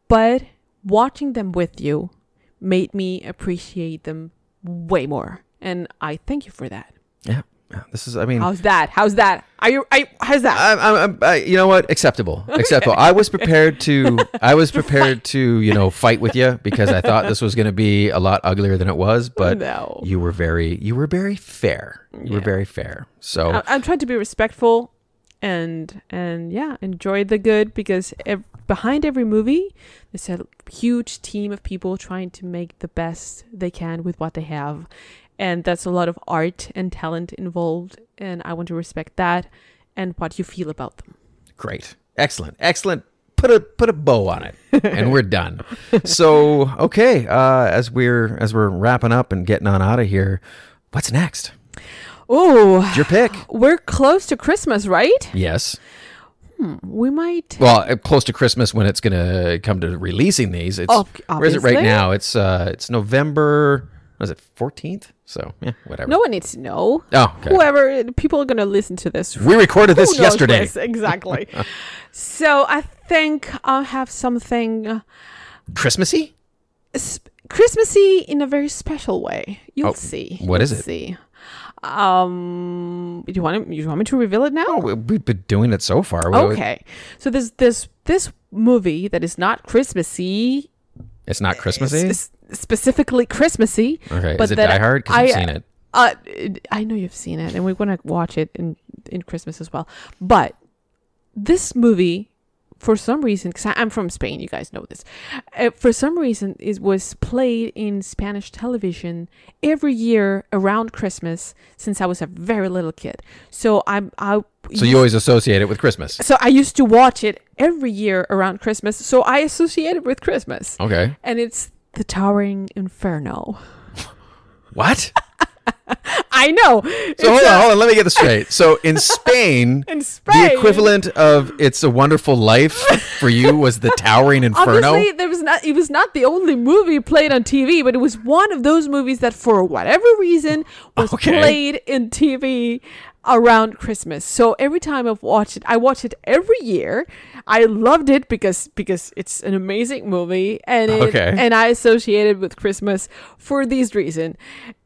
But watching them with you made me appreciate them way more, and I thank you for that.
Yeah, yeah, this is. I mean,
How's that? How's that? Are you? I, how's that?
I'm, I'm, I'm, I, you know what? Acceptable. Acceptable. I was prepared to. I was prepared to, you know, fight with you because I thought this was going to be a lot uglier than it was. But
No.
you were very, you were very fair. You were very fair. So
I, I'm trying to be respectful and and yeah, enjoy the good because ev- behind every movie there's a huge team of people trying to make the best they can with what they have, and that's a lot of art and talent involved, and I want to respect that and what you feel about them.
great, excellent, excellent. Put a put a bow on it, and we're done. So okay, uh, as we're as we're wrapping up and getting on out of here, what's next?
Oh,
Your pick.
we're close to Christmas, right?
Yes.
We might.
Well, uh, close to Christmas when it's gonna come to releasing these. It's
Oh,
where is it right now? It's uh, it's November. Was it fourteenth? So yeah, whatever.
No one needs to know.
Oh, okay.
Whoever people are gonna listen to this.
We recorded
Who
this yesterday.
this? Exactly. so I think I'll have something
Christmassy.
s- Christmassy in a very special way. You'll
Oh,
see.
what is
You'll
it?
See. Um, you want to, you want me to reveal it now?
Oh, we- we've been doing it so far. We-
Okay. So there's this this movie that is not Christmassy,
It's not Christmassy.
s- specifically Christmassy.
Okay.
but
is it Die Hard? Because I've seen it.
Uh, I know you've seen it, and we're gonna watch it in in Christmas as well. But this movie, for some reason, because I'm from Spain, you guys know this. Uh, for some reason, it was played in Spanish television every year around Christmas since I was a very little kid. So I'm I.
So you always associate it with Christmas.
So I used to watch it every year around Christmas. So I associate it with Christmas.
Okay.
And it's The Towering Inferno.
What?
I know.
So hold on, hold on. Let me get this straight. So in Spain,
In Spain, the
equivalent of "It's a Wonderful Life" for you was the Towering Inferno.
Obviously, there was not. It was not the only movie played on TV, but it was one of those movies that, for whatever reason, was
Okay.
played in TV around Christmas. So every time I've watched it, I watch it every year. I loved it because because it's an amazing movie, and it,
Okay.
and I associated with Christmas for these reasons.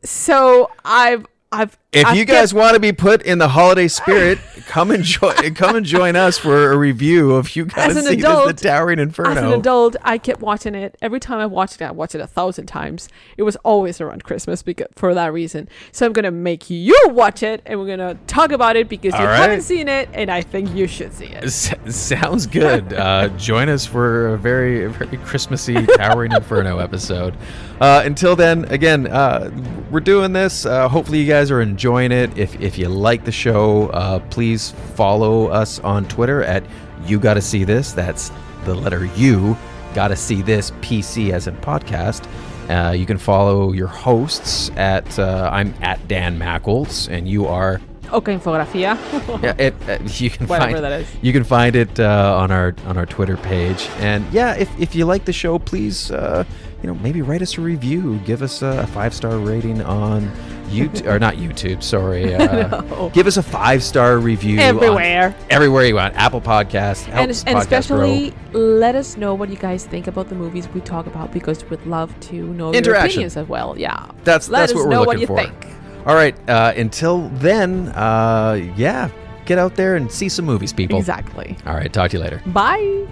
So I've I've
If
I've
you guys want to be put in the holiday spirit, come and join. come and join us for a review of you
an
see
adult-
this, the Towering Inferno.
As an adult, I kept watching it. Every time I watched it, I watched it a thousand times. It was always around Christmas because for that reason. So I'm gonna make you watch it, and we're gonna talk about it because you
All right.
haven't seen it, and I think you should see it.
S- sounds good. Uh, join us for a very, very Christmassy Towering Inferno episode. Uh, until then, again, uh, we're doing this. Uh, hopefully, you guys are enjoying it. If if you like the show, uh, please follow us on Twitter at You Gotta See This. That's the letter U. Gotta See This PC as in podcast. Uh, you can follow your hosts at uh, I'm at Dan Mackles, and you are
Okay, infografía.
yeah, it, uh, you can
Whatever
find
that is.
you can find it uh, on our on our Twitter page. And yeah, if, if you like the show, please uh, you know maybe write us a review, give us a five star rating on YouTube or not YouTube, sorry. Uh,
No.
Give us a five star review
Everywhere.
everywhere you want. Apple Podcasts,
and, and
podcast
especially
grow.
let us know what you guys think about the movies we talk about because we'd love to know your opinions as well. Yeah.
That's
let
that's what we're looking
what
for.
think.
All right. Uh, until then, uh, yeah, get out there and see some movies, people.
Exactly.
All right. Talk to you later.
Bye.